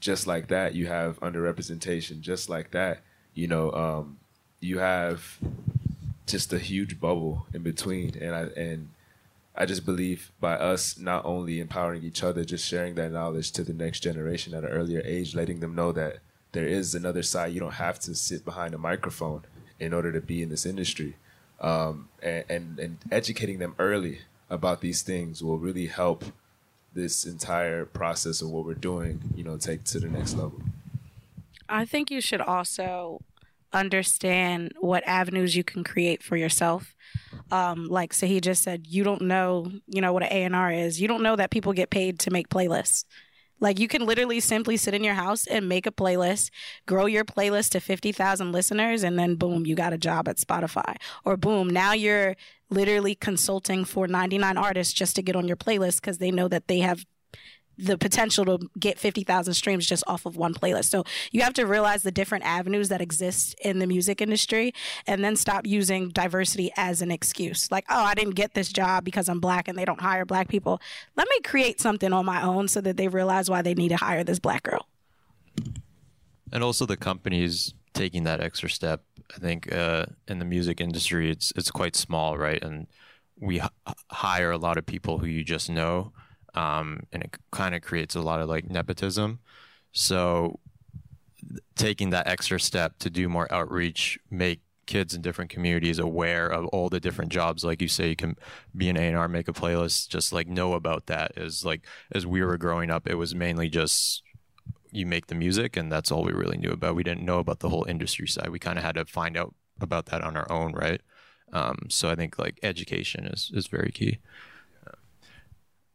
Just like that, you have underrepresentation. Just like that, you know, um, you have just a huge bubble in between, and I and I just believe by us not only empowering each other, just sharing that knowledge to the next generation at an earlier age, letting them know that there is another side. You don't have to sit behind a microphone in order to be in this industry, um, and, and and educating them early about these things will really help this entire process of what we're doing. You know, take to the next level. I think you should also understand what avenues you can create for yourself. Um, like so he just said, you don't know, you know, what an A&R is. You don't know that people get paid to make playlists. Like you can literally simply sit in your house and make a playlist, grow your playlist to 50,000 listeners and then boom, you got a job at Spotify. Or boom, now you're literally consulting for 99 artists just to get on your playlist because they know that they have the potential to get 50,000 streams just off of one playlist. So you have to realize the different avenues that exist in the music industry and then stop using diversity as an excuse. Like, oh, I didn't get this job because I'm black and they don't hire black people. Let me create something on my own so that they realize why they need to hire this black girl. And also the companies taking that extra step. I think uh, in the music industry, it's it's quite small, right? And we h- hire a lot of people who you just know um, and it kind of creates a lot of like nepotism. So taking that extra step to do more outreach, make kids in different communities aware of all the different jobs like you say you can be an A&R make a playlist just like know about that is like as we were growing up it was mainly just you make the music and that's all we really knew about we didn't know about the whole industry side we kind of had to find out about that on our own right um, so i think like education is is very key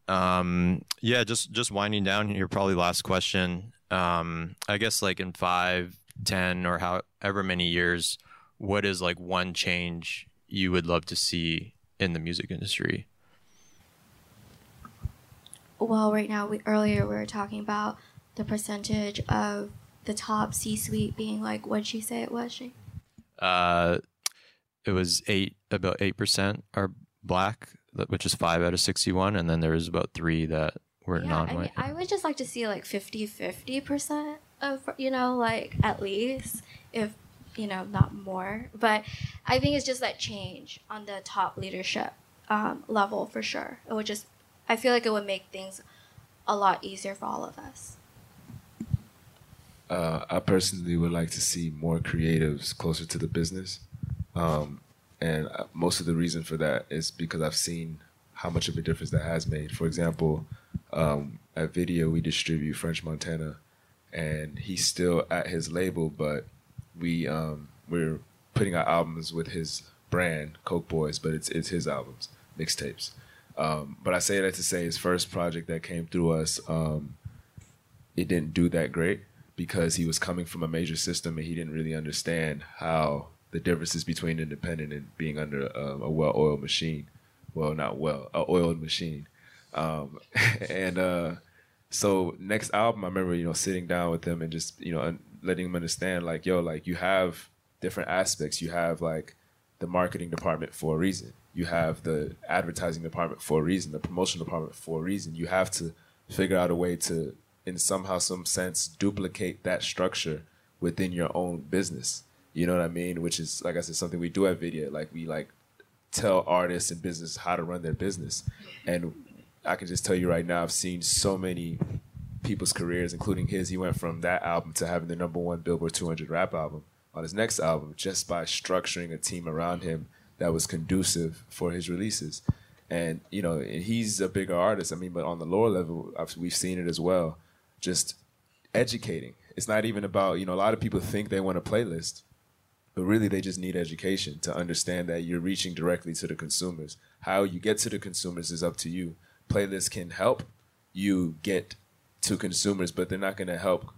um, yeah, just just winding down here. Probably last question. Um, I guess like in five, ten, or however many years, what is like one change you would love to see in the music industry? Well, right now, we earlier we were talking about the percentage of the top C-suite being like what'd she say it was. She. Uh, it was eight about eight percent are black which is five out of 61. And then there was about three that were yeah, non white. I, mean, I would just like to see like 50 50% of, you know, like at least, if, you know, not more. But I think it's just that change on the top leadership um, level for sure. It would just, I feel like it would make things a lot easier for all of us. Uh, I personally would like to see more creatives closer to the business. Um, and uh, most of the reason for that is because I've seen how much of a difference that has made. For example, um, at Vydia, we distribute French Montana, and he's still at his label, but we um, we're putting out albums with his brand, Coke Boys, but it's it's his albums, mixtapes. Um, but I say that to say his first project that came through us, um, it didn't do that great because he was coming from a major system and he didn't really understand how the differences between independent and being under um, a well-oiled machine. Well, not well, a oiled machine. Um, (laughs) and uh, so next album, I remember you know sitting down with them and just you know letting them understand like, yo, like you have different aspects. You have like the marketing department for a reason. You have the advertising department for a reason. The promotion department for a reason. You have to figure out a way to, in somehow, some sense, duplicate that structure within your own business you know what I mean? Which is like I said, something we do at Vydia. Like we like tell artists and business how to run their business. And I can just tell you right now, I've seen so many people's careers, including his. He went from that album to having the number one Billboard 200 rap album on his next album just by structuring a team around him that was conducive for his releases. And you know, and he's a bigger artist. I mean, but on the lower level, I've, we've seen it as well. Just educating. It's not even about you know. A lot of people think they want a playlist, but really they just need education to understand that you're reaching directly to the consumers. How you get to the consumers is up to you. Playlists can help you get to consumers, but they're not going to help.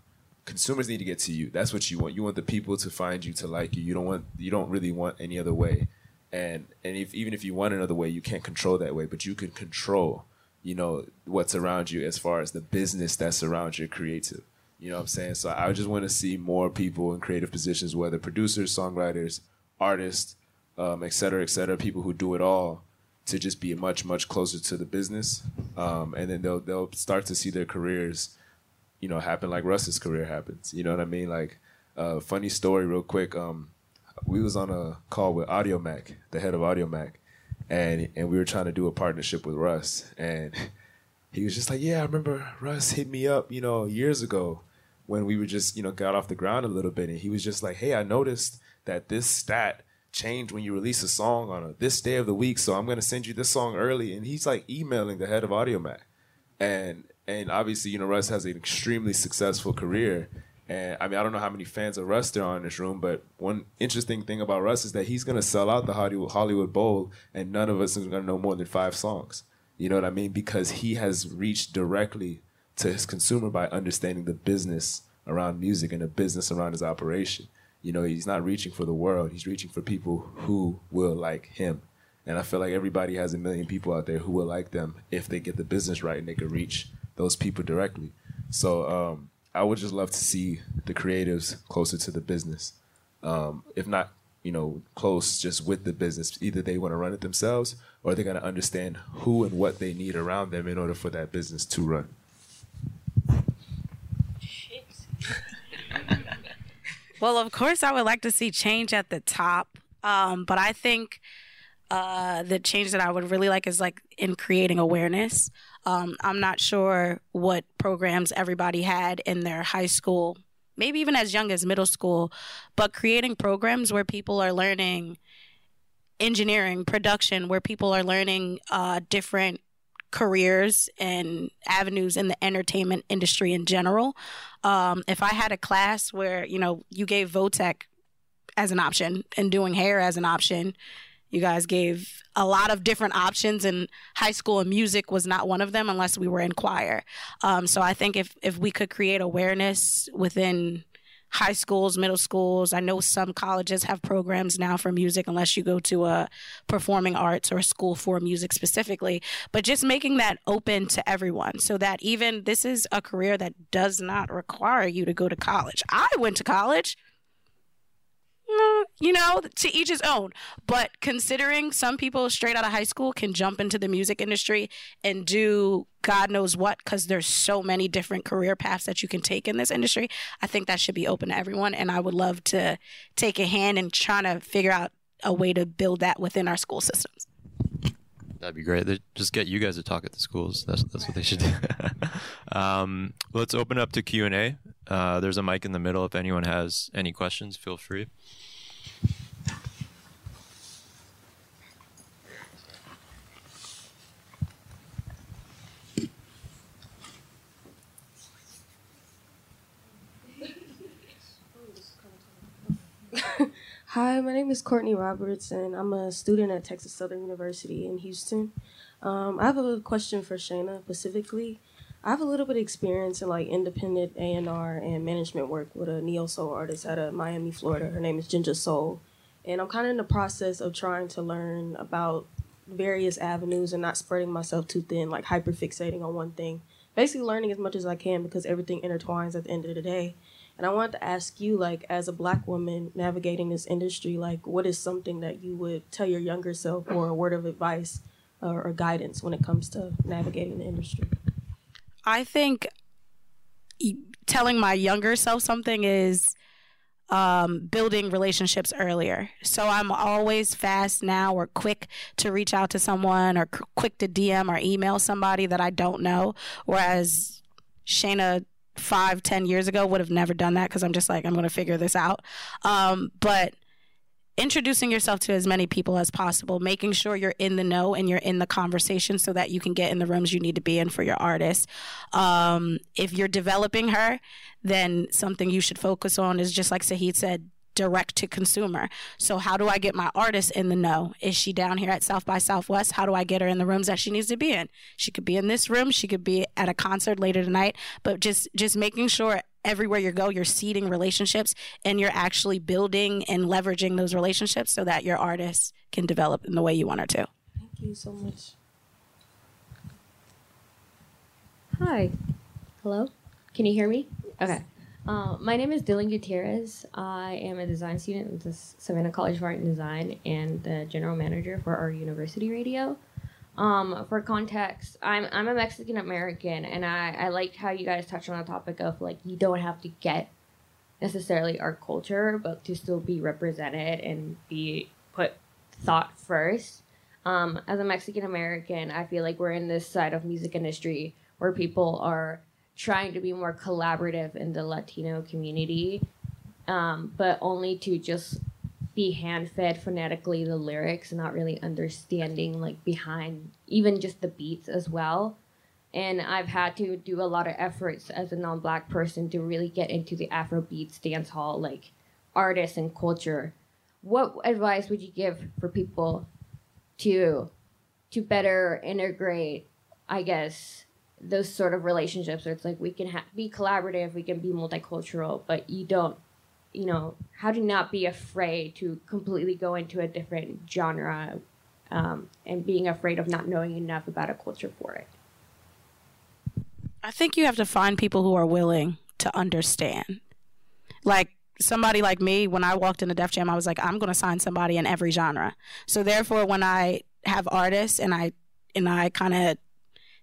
Consumers need to get to you. That's what you want. You want the people to find you to like you. You don't want. You don't really want any other way. And and if even if you want another way, you can't control that way, but you can control. You know what's around you as far as the business that surrounds your creative. You know what I'm saying? So I just want to see more people in creative positions, whether producers, songwriters, artists, um, et cetera, et cetera, people who do it all, to just be much, much closer to the business. Um, and then they'll they'll start to see their careers, you know, happen like Russ's career happens. You know what I mean? Like, uh, funny story, real quick. Um, we was on a call with Audiomack, the head of Audiomack, and and we were trying to do a partnership with Russ, and he was just like, "Yeah, I remember Russ hit me up, you know, years ago." when we were just you know got off the ground a little bit and he was just like hey i noticed that this stat changed when you release a song on a, this day of the week so i'm going to send you this song early and he's like emailing the head of audiomack and and obviously you know russ has an extremely successful career and i mean i don't know how many fans of russ there are in this room but one interesting thing about russ is that he's going to sell out the hollywood, bowl and none of us are going to know more than five songs you know what i mean because he has reached directly to his consumer by understanding the business around music and the business around his operation. You know, he's not reaching for the world. He's reaching for people who will like him. And I feel like everybody has a million people out there who will like them if they get the business right and they can reach those people directly. So um, I would just love to see the creatives closer to the business. Um, if not, you know, close just with the business. Either they want to run it themselves or they're going to understand who and what they need around them in order for that business to run. (laughs) Well, of course, I would like to see change at the top, um, but I think uh, the change that I would really like is like in creating awareness. Um, I'm not sure what programs everybody had in their high school, maybe even as young as middle school, but creating programs where people are learning engineering, production, where people are learning uh, different careers and avenues in the entertainment industry in general. Um, if I had a class where you know you gave Votech as an option and doing hair as an option, you guys gave a lot of different options, and high school and music was not one of them unless we were in choir. Um, so I think if if we could create awareness within high schools, middle schools. I know some colleges have programs now for music, unless you go to a performing arts or school for music specifically. But just making that open to everyone so that even this is a career that does not require you to go to college. I went to college. Mm, you know, to each his own. But considering some people straight out of high school can jump into the music industry and do God knows what, because there's so many different career paths that you can take in this industry, I think that should be open to everyone. And I would love to take a hand in trying to figure out a way to build that within our school systems. That'd be great. They just get you guys to talk at the schools. That's that's what they should do. (laughs) um, let's open up to Q and A. Uh, there's a mic in the middle. If anyone has any questions, feel free. Hi, my name is Courtney Roberts, and I'm a student at Texas Southern University in Houston. Um, I have a question for Shayna specifically. I have a little bit of experience in like independent A and R and management work with a neo soul artist out of Miami, Florida. Her name is Ginger Soul, and I'm kind of in the process of trying to learn about various avenues and not spreading myself too thin, like hyper fixating on one thing. Basically, learning as much as I can because everything intertwines at the end of the day. And I wanted to ask you, like, as a black woman navigating this industry, like, what is something that you would tell your younger self or a word of advice or, or guidance when it comes to navigating the industry? I think telling my younger self something is um, building relationships earlier. So I'm always fast now or quick to reach out to someone or quick to DM or email somebody that I don't know. Whereas Shayna five, ten years ago would have never done that because I'm just like, I'm going to figure this out. Um, but introducing yourself to as many people as possible, making sure you're in the know and you're in the conversation so that you can get in the rooms you need to be in for your artist. Um, if you're developing her, then something you should focus on is just like Sahid said, direct to consumer. So how do I get my artist in the know? Is she down here at South by Southwest? How do I get her in the rooms that she needs to be in? She could be in this room, she could be at a concert later tonight, but just just making sure everywhere you go you're seeding relationships and you're actually building and leveraging those relationships so that your artist can develop in the way you want her to. Thank you so much. Hi. Hello? Can you hear me? Okay. Uh, my name is Dylan Gutierrez. I am a design student at the Savannah College of Art and Design and the general manager for our university radio. Um, for context, I'm I'm a Mexican American, and I I liked how you guys touched on the topic of like you don't have to get necessarily our culture, but to still be represented and be put thought first. Um, as a Mexican American, I feel like we're in this side of music industry where people are trying to be more collaborative in the Latino community, um, but only to just be hand fed phonetically the lyrics and not really understanding like behind even just the beats as well. And I've had to do a lot of efforts as a non black person to really get into the Afrobeats dance hall like artists and culture. What advice would you give for people to to better integrate, I guess, those sort of relationships where it's like we can ha- be collaborative, we can be multicultural, but you don't, you know, how to not be afraid to completely go into a different genre um, and being afraid of not knowing enough about a culture for it. I think you have to find people who are willing to understand. Like somebody like me, when I walked into Def Jam, I was like, I'm going to sign somebody in every genre. So therefore, when I have artists and I and I kind of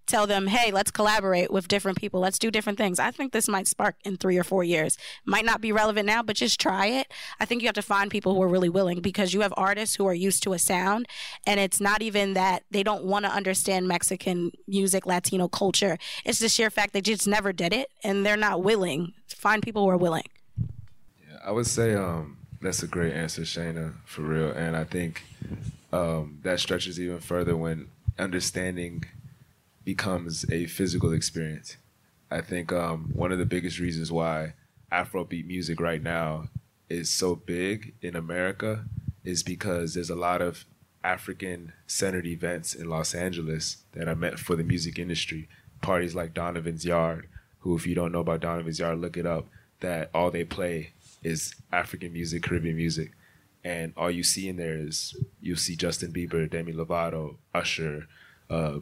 tell them, hey, let's collaborate with different people. Let's do different things. I think this might spark in three or four years. Might not be relevant now, but just try it. I think you have to find people who are really willing because you have artists who are used to a sound, and it's not even that they don't want to understand Mexican music, Latino culture. It's the sheer fact they just never did it, and they're not willing. Find people who are willing. Yeah, I would say um, that's a great answer, Shayna, for real. And I think um, that stretches even further when understanding becomes a physical experience. I think um, one of the biggest reasons why Afrobeat music right now is so big in America is because there's a lot of African centered events in Los Angeles that are meant for the music industry. Parties like Donovan's Yard, who, if you don't know about Donovan's Yard, look it up, that all they play is African music, Caribbean music. And all you see in there is you'll see Justin Bieber, Demi Lovato, Usher, uh,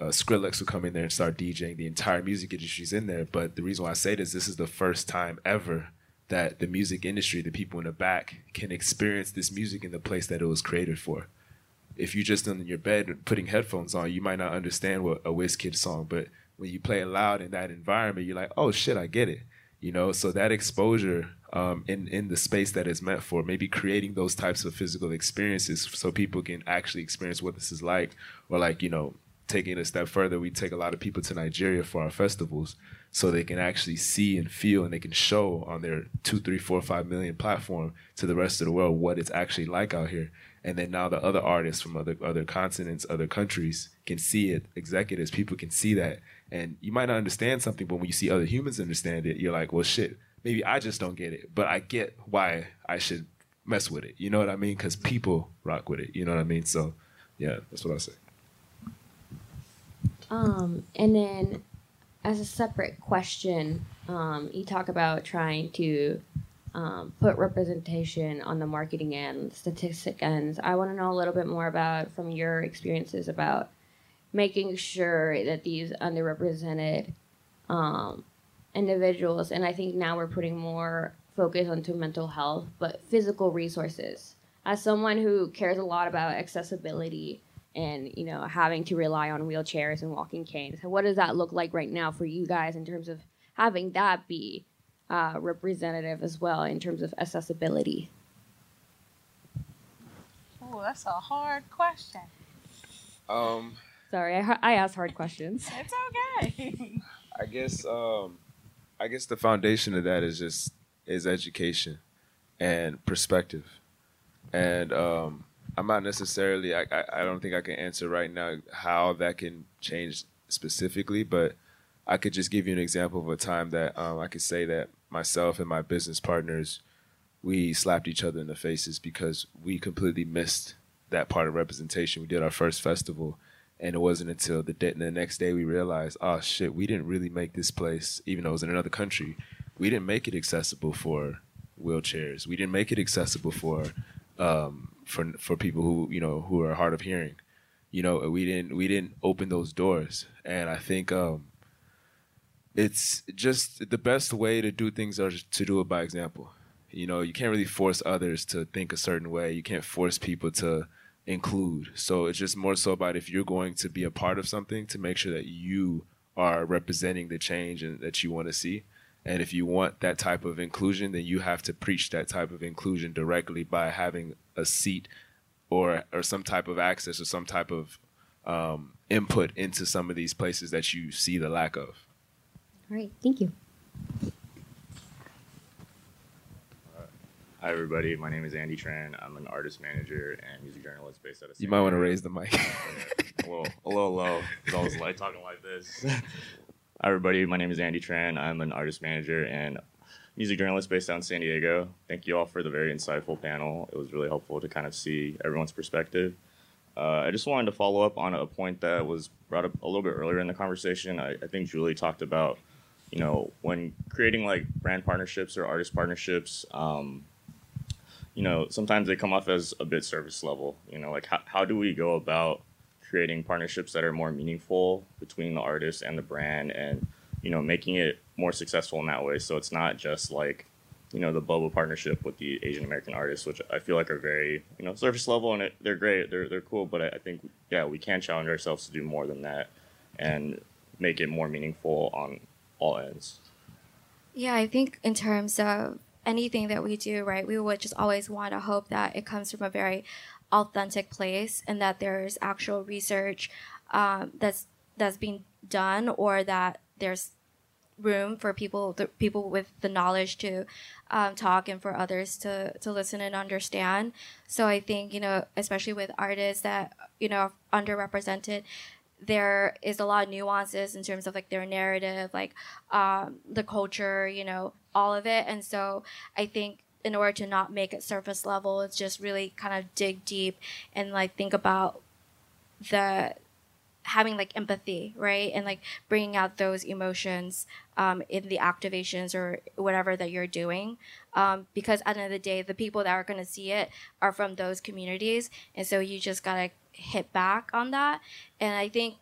uh, Skrillex will come in there and start DJing. The entire music industry's in there. But the reason why I say this, this is the first time ever that the music industry, the people in the back, can experience this music in the place that it was created for. If you're just in your bed putting headphones on, you might not understand what a Wizkid song, but when you play it loud in that environment, you're like, oh shit, I get it. You know, so that exposure um, in in the space that is meant for, maybe creating those types of physical experiences, so people can actually experience what this is like, or like you know, taking a step further, we take a lot of people to Nigeria for our festivals so they can actually see and feel and they can show on their two, three, four, five million platform to the rest of the world what it's actually like out here. And then now the other artists from other other continents, other countries can see it. Executives, people can see that. And you might not understand something, but when you see other humans understand it, you're like, well, shit, maybe I just don't get it, but I get why I should mess with it. You know what I mean? Because people rock with it. You know what I mean? So, yeah, that's what I say. Um, and then, as a separate question, um, you talk about trying to um, put representation on the marketing end, statistic ends. I want to know a little bit more about from your experiences about making sure that these underrepresented um, individuals, and I think now we're putting more focus onto mental health, but physical resources. As someone who cares a lot about accessibility and you know having to rely on wheelchairs and walking canes. What does that look like right now for you guys in terms of having that be uh, representative as well in terms of accessibility? Oh, that's a hard question. Um, Sorry, I, I asked hard questions. (laughs) It's okay. I guess um, I guess the foundation of that is just is education and perspective, and um, I'm not necessarily. I, I, I don't think I can answer right now how that can change specifically, but I could just give you an example of a time that um, I could say that myself and my business partners we slapped each other in the faces because we completely missed that part of representation. We did our first festival, and it wasn't until the, day, the next day we realized, oh shit, we didn't really make this place, even though it was in another country, we didn't make it accessible for wheelchairs. We didn't make it accessible for um, for for people who you know who are hard of hearing. You know, we didn't we didn't open those doors, and I think um, it's just the best way to do things are to do it by example. You know, you can't really force others to think a certain way. You can't force people to include. So it's just more so about if you're going to be a part of something to make sure that you are representing the change and that you want to see. And if you want that type of inclusion, then you have to preach that type of inclusion directly by having a seat or or some type of access or some type of um, input into some of these places that you see the lack of. All right, thank you. Hi, everybody. My name is Andy Tran. I'm an artist manager and music journalist based out of. San You might want to raise the mic. (laughs) a little, a little low. It's always like talking like this. Hi, everybody. My name is Andy Tran. I'm an artist manager and music journalist based out in San Diego. Thank you all for the very insightful panel. It was really helpful to kind of see everyone's perspective. Uh, I just wanted to follow up on a point that was brought up a little bit earlier in the conversation. I, I think Julie talked about, you know, when creating like brand partnerships or artist partnerships, um, you know, sometimes they come off as a bit service level. You know, like how, how do we go about creating partnerships that are more meaningful between the artist and the brand and, you know, making it more successful in that way. So it's not just like, you know, the bubble partnership with the Asian American artists, which I feel like are very, you know, surface level and it, they're great, they're, they're cool. But I, I think, yeah, we can challenge ourselves to do more than that and make it more meaningful on all ends. Yeah, I think in terms of anything that we do, right, we would just always want to hope that it comes from a very authentic place and that there's actual research um, that's that's being done or that there's room for people people with the knowledge to um, talk and for others to to listen and understand. So i think you know especially with artists that you know underrepresented there is a lot of nuances in terms of like their narrative like um, the culture you know all of it. And so i think in order to not make it surface level it's just really kind of dig deep and like think about the having like empathy, right? And like bringing out those emotions um, in the activations or whatever that you're doing. Um, because at the end of the day, the people that are going to see it are from those communities. And so you just got to hit back on that. And I think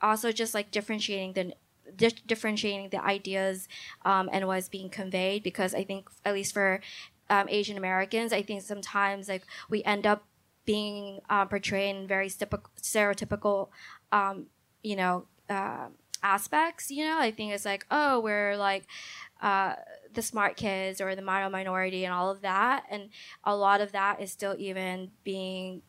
also just like differentiating the di- differentiating the ideas um, and what's being conveyed because I think at least for um, Asian Americans, I think sometimes like we end up being uh, portrayed in very stereotypical um, you know, uh, aspects. You know, I think it's like, oh, we're like uh, the smart kids or the minor minority and all of that, and a lot of that is still even being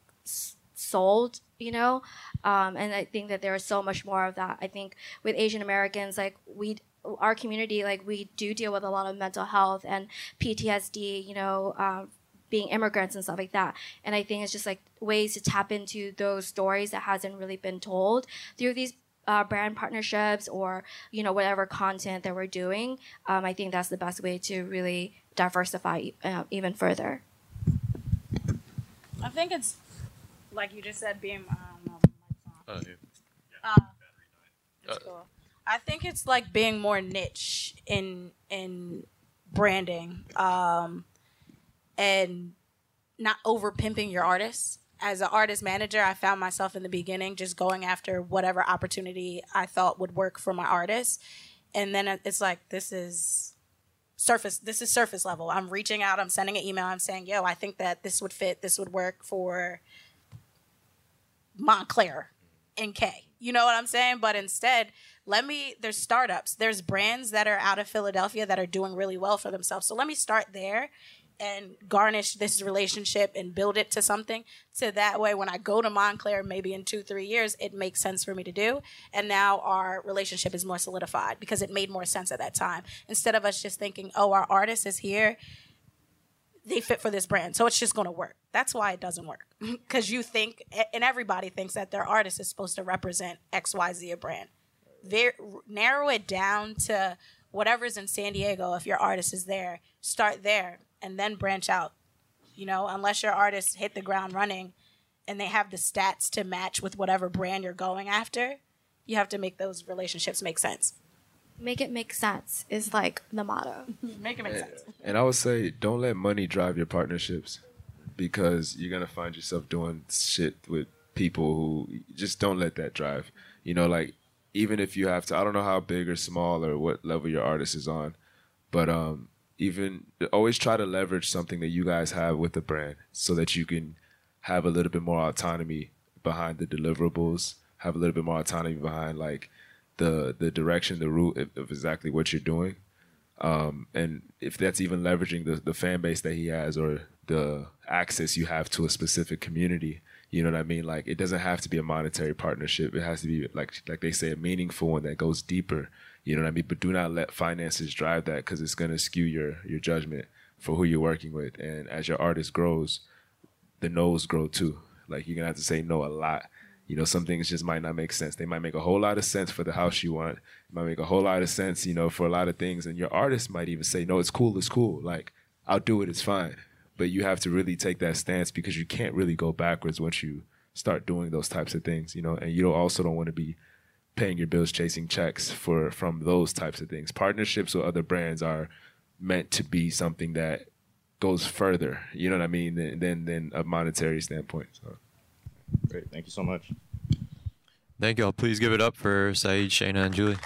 sold. You know, um, and I think that there is so much more of that. I think with Asian Americans, like we our community, like we do deal with a lot of mental health and PTSD, you know, um, being immigrants and stuff like that. And I think it's just like ways to tap into those stories that hasn't really been told through these uh, brand partnerships or you know whatever content that we're doing. Um, I think that's the best way to really diversify uh, even further. I think it's like you just said, being. Uh, yeah. Uh, that's cool. I think it's like being more niche in in branding. Um, and not over pimping your artists. As an artist manager, I found myself in the beginning just going after whatever opportunity I thought would work for my artist. And then it's like, this is surface this is surface level i'm reaching out i'm sending an email i'm saying yo i think that this would fit this would work for Moncler and k you know what i'm saying but instead let me there's startups. There's brands that are out of philadelphia that are doing really well for themselves. So let me start there and garnish this relationship and build it to something so that way when i go to Moncler maybe in two three years it makes sense for me to do. And now our relationship is more solidified because it made more sense at that time. Instead of us just thinking oh our artist is here they fit for this brand so it's just going to work. That's why it doesn't work. (laughs) Because you think and everybody thinks that their artist is supposed to represent xyz a brand Very, narrow it down to whatever's in san diego if your artist is there start there and then branch out. You know, unless your artist hit the ground running and they have the stats to match with whatever brand you're going after, you have to make those relationships make sense. Make it make sense is like the motto. (laughs) make it make sense. And I would say don't let money drive your partnerships because you're going to find yourself doing shit with people who just don't let that drive. You know, like even if you have to, I don't know how big or small or what level your artist is on, but um, even always try to leverage something that you guys have with the brand so that you can have a little bit more autonomy behind the deliverables, have a little bit more autonomy behind like the the direction, the route of, exactly what you're doing. Um, and if that's even leveraging the, the fan base that he has or the access you have to a specific community, you know what I mean? Like it doesn't have to be a monetary partnership. It has to be like like they say a meaningful one that goes deeper. You know what I mean? But do not let finances drive that because it's gonna skew your your judgment for who you're working with. And as your artist grows, the no's grow too. Like you're gonna have to say no a lot. You know, some things just might not make sense. They might make a whole lot of sense for the house you want. It might make a whole lot of sense, you know, for a lot of things. And your artist might even say, No, it's cool, it's cool. Like, I'll do it, it's fine. But you have to really take that stance because you can't really go backwards once you start doing those types of things, you know, and you don't also don't want to be paying your bills chasing checks for from those types of things. Partnerships with other brands are meant to be something that goes further, you know what I mean, than than, than a monetary standpoint. So Great. Thank you so much. Thank y'all. Please give it up for Saeed, Shayna, and Julie.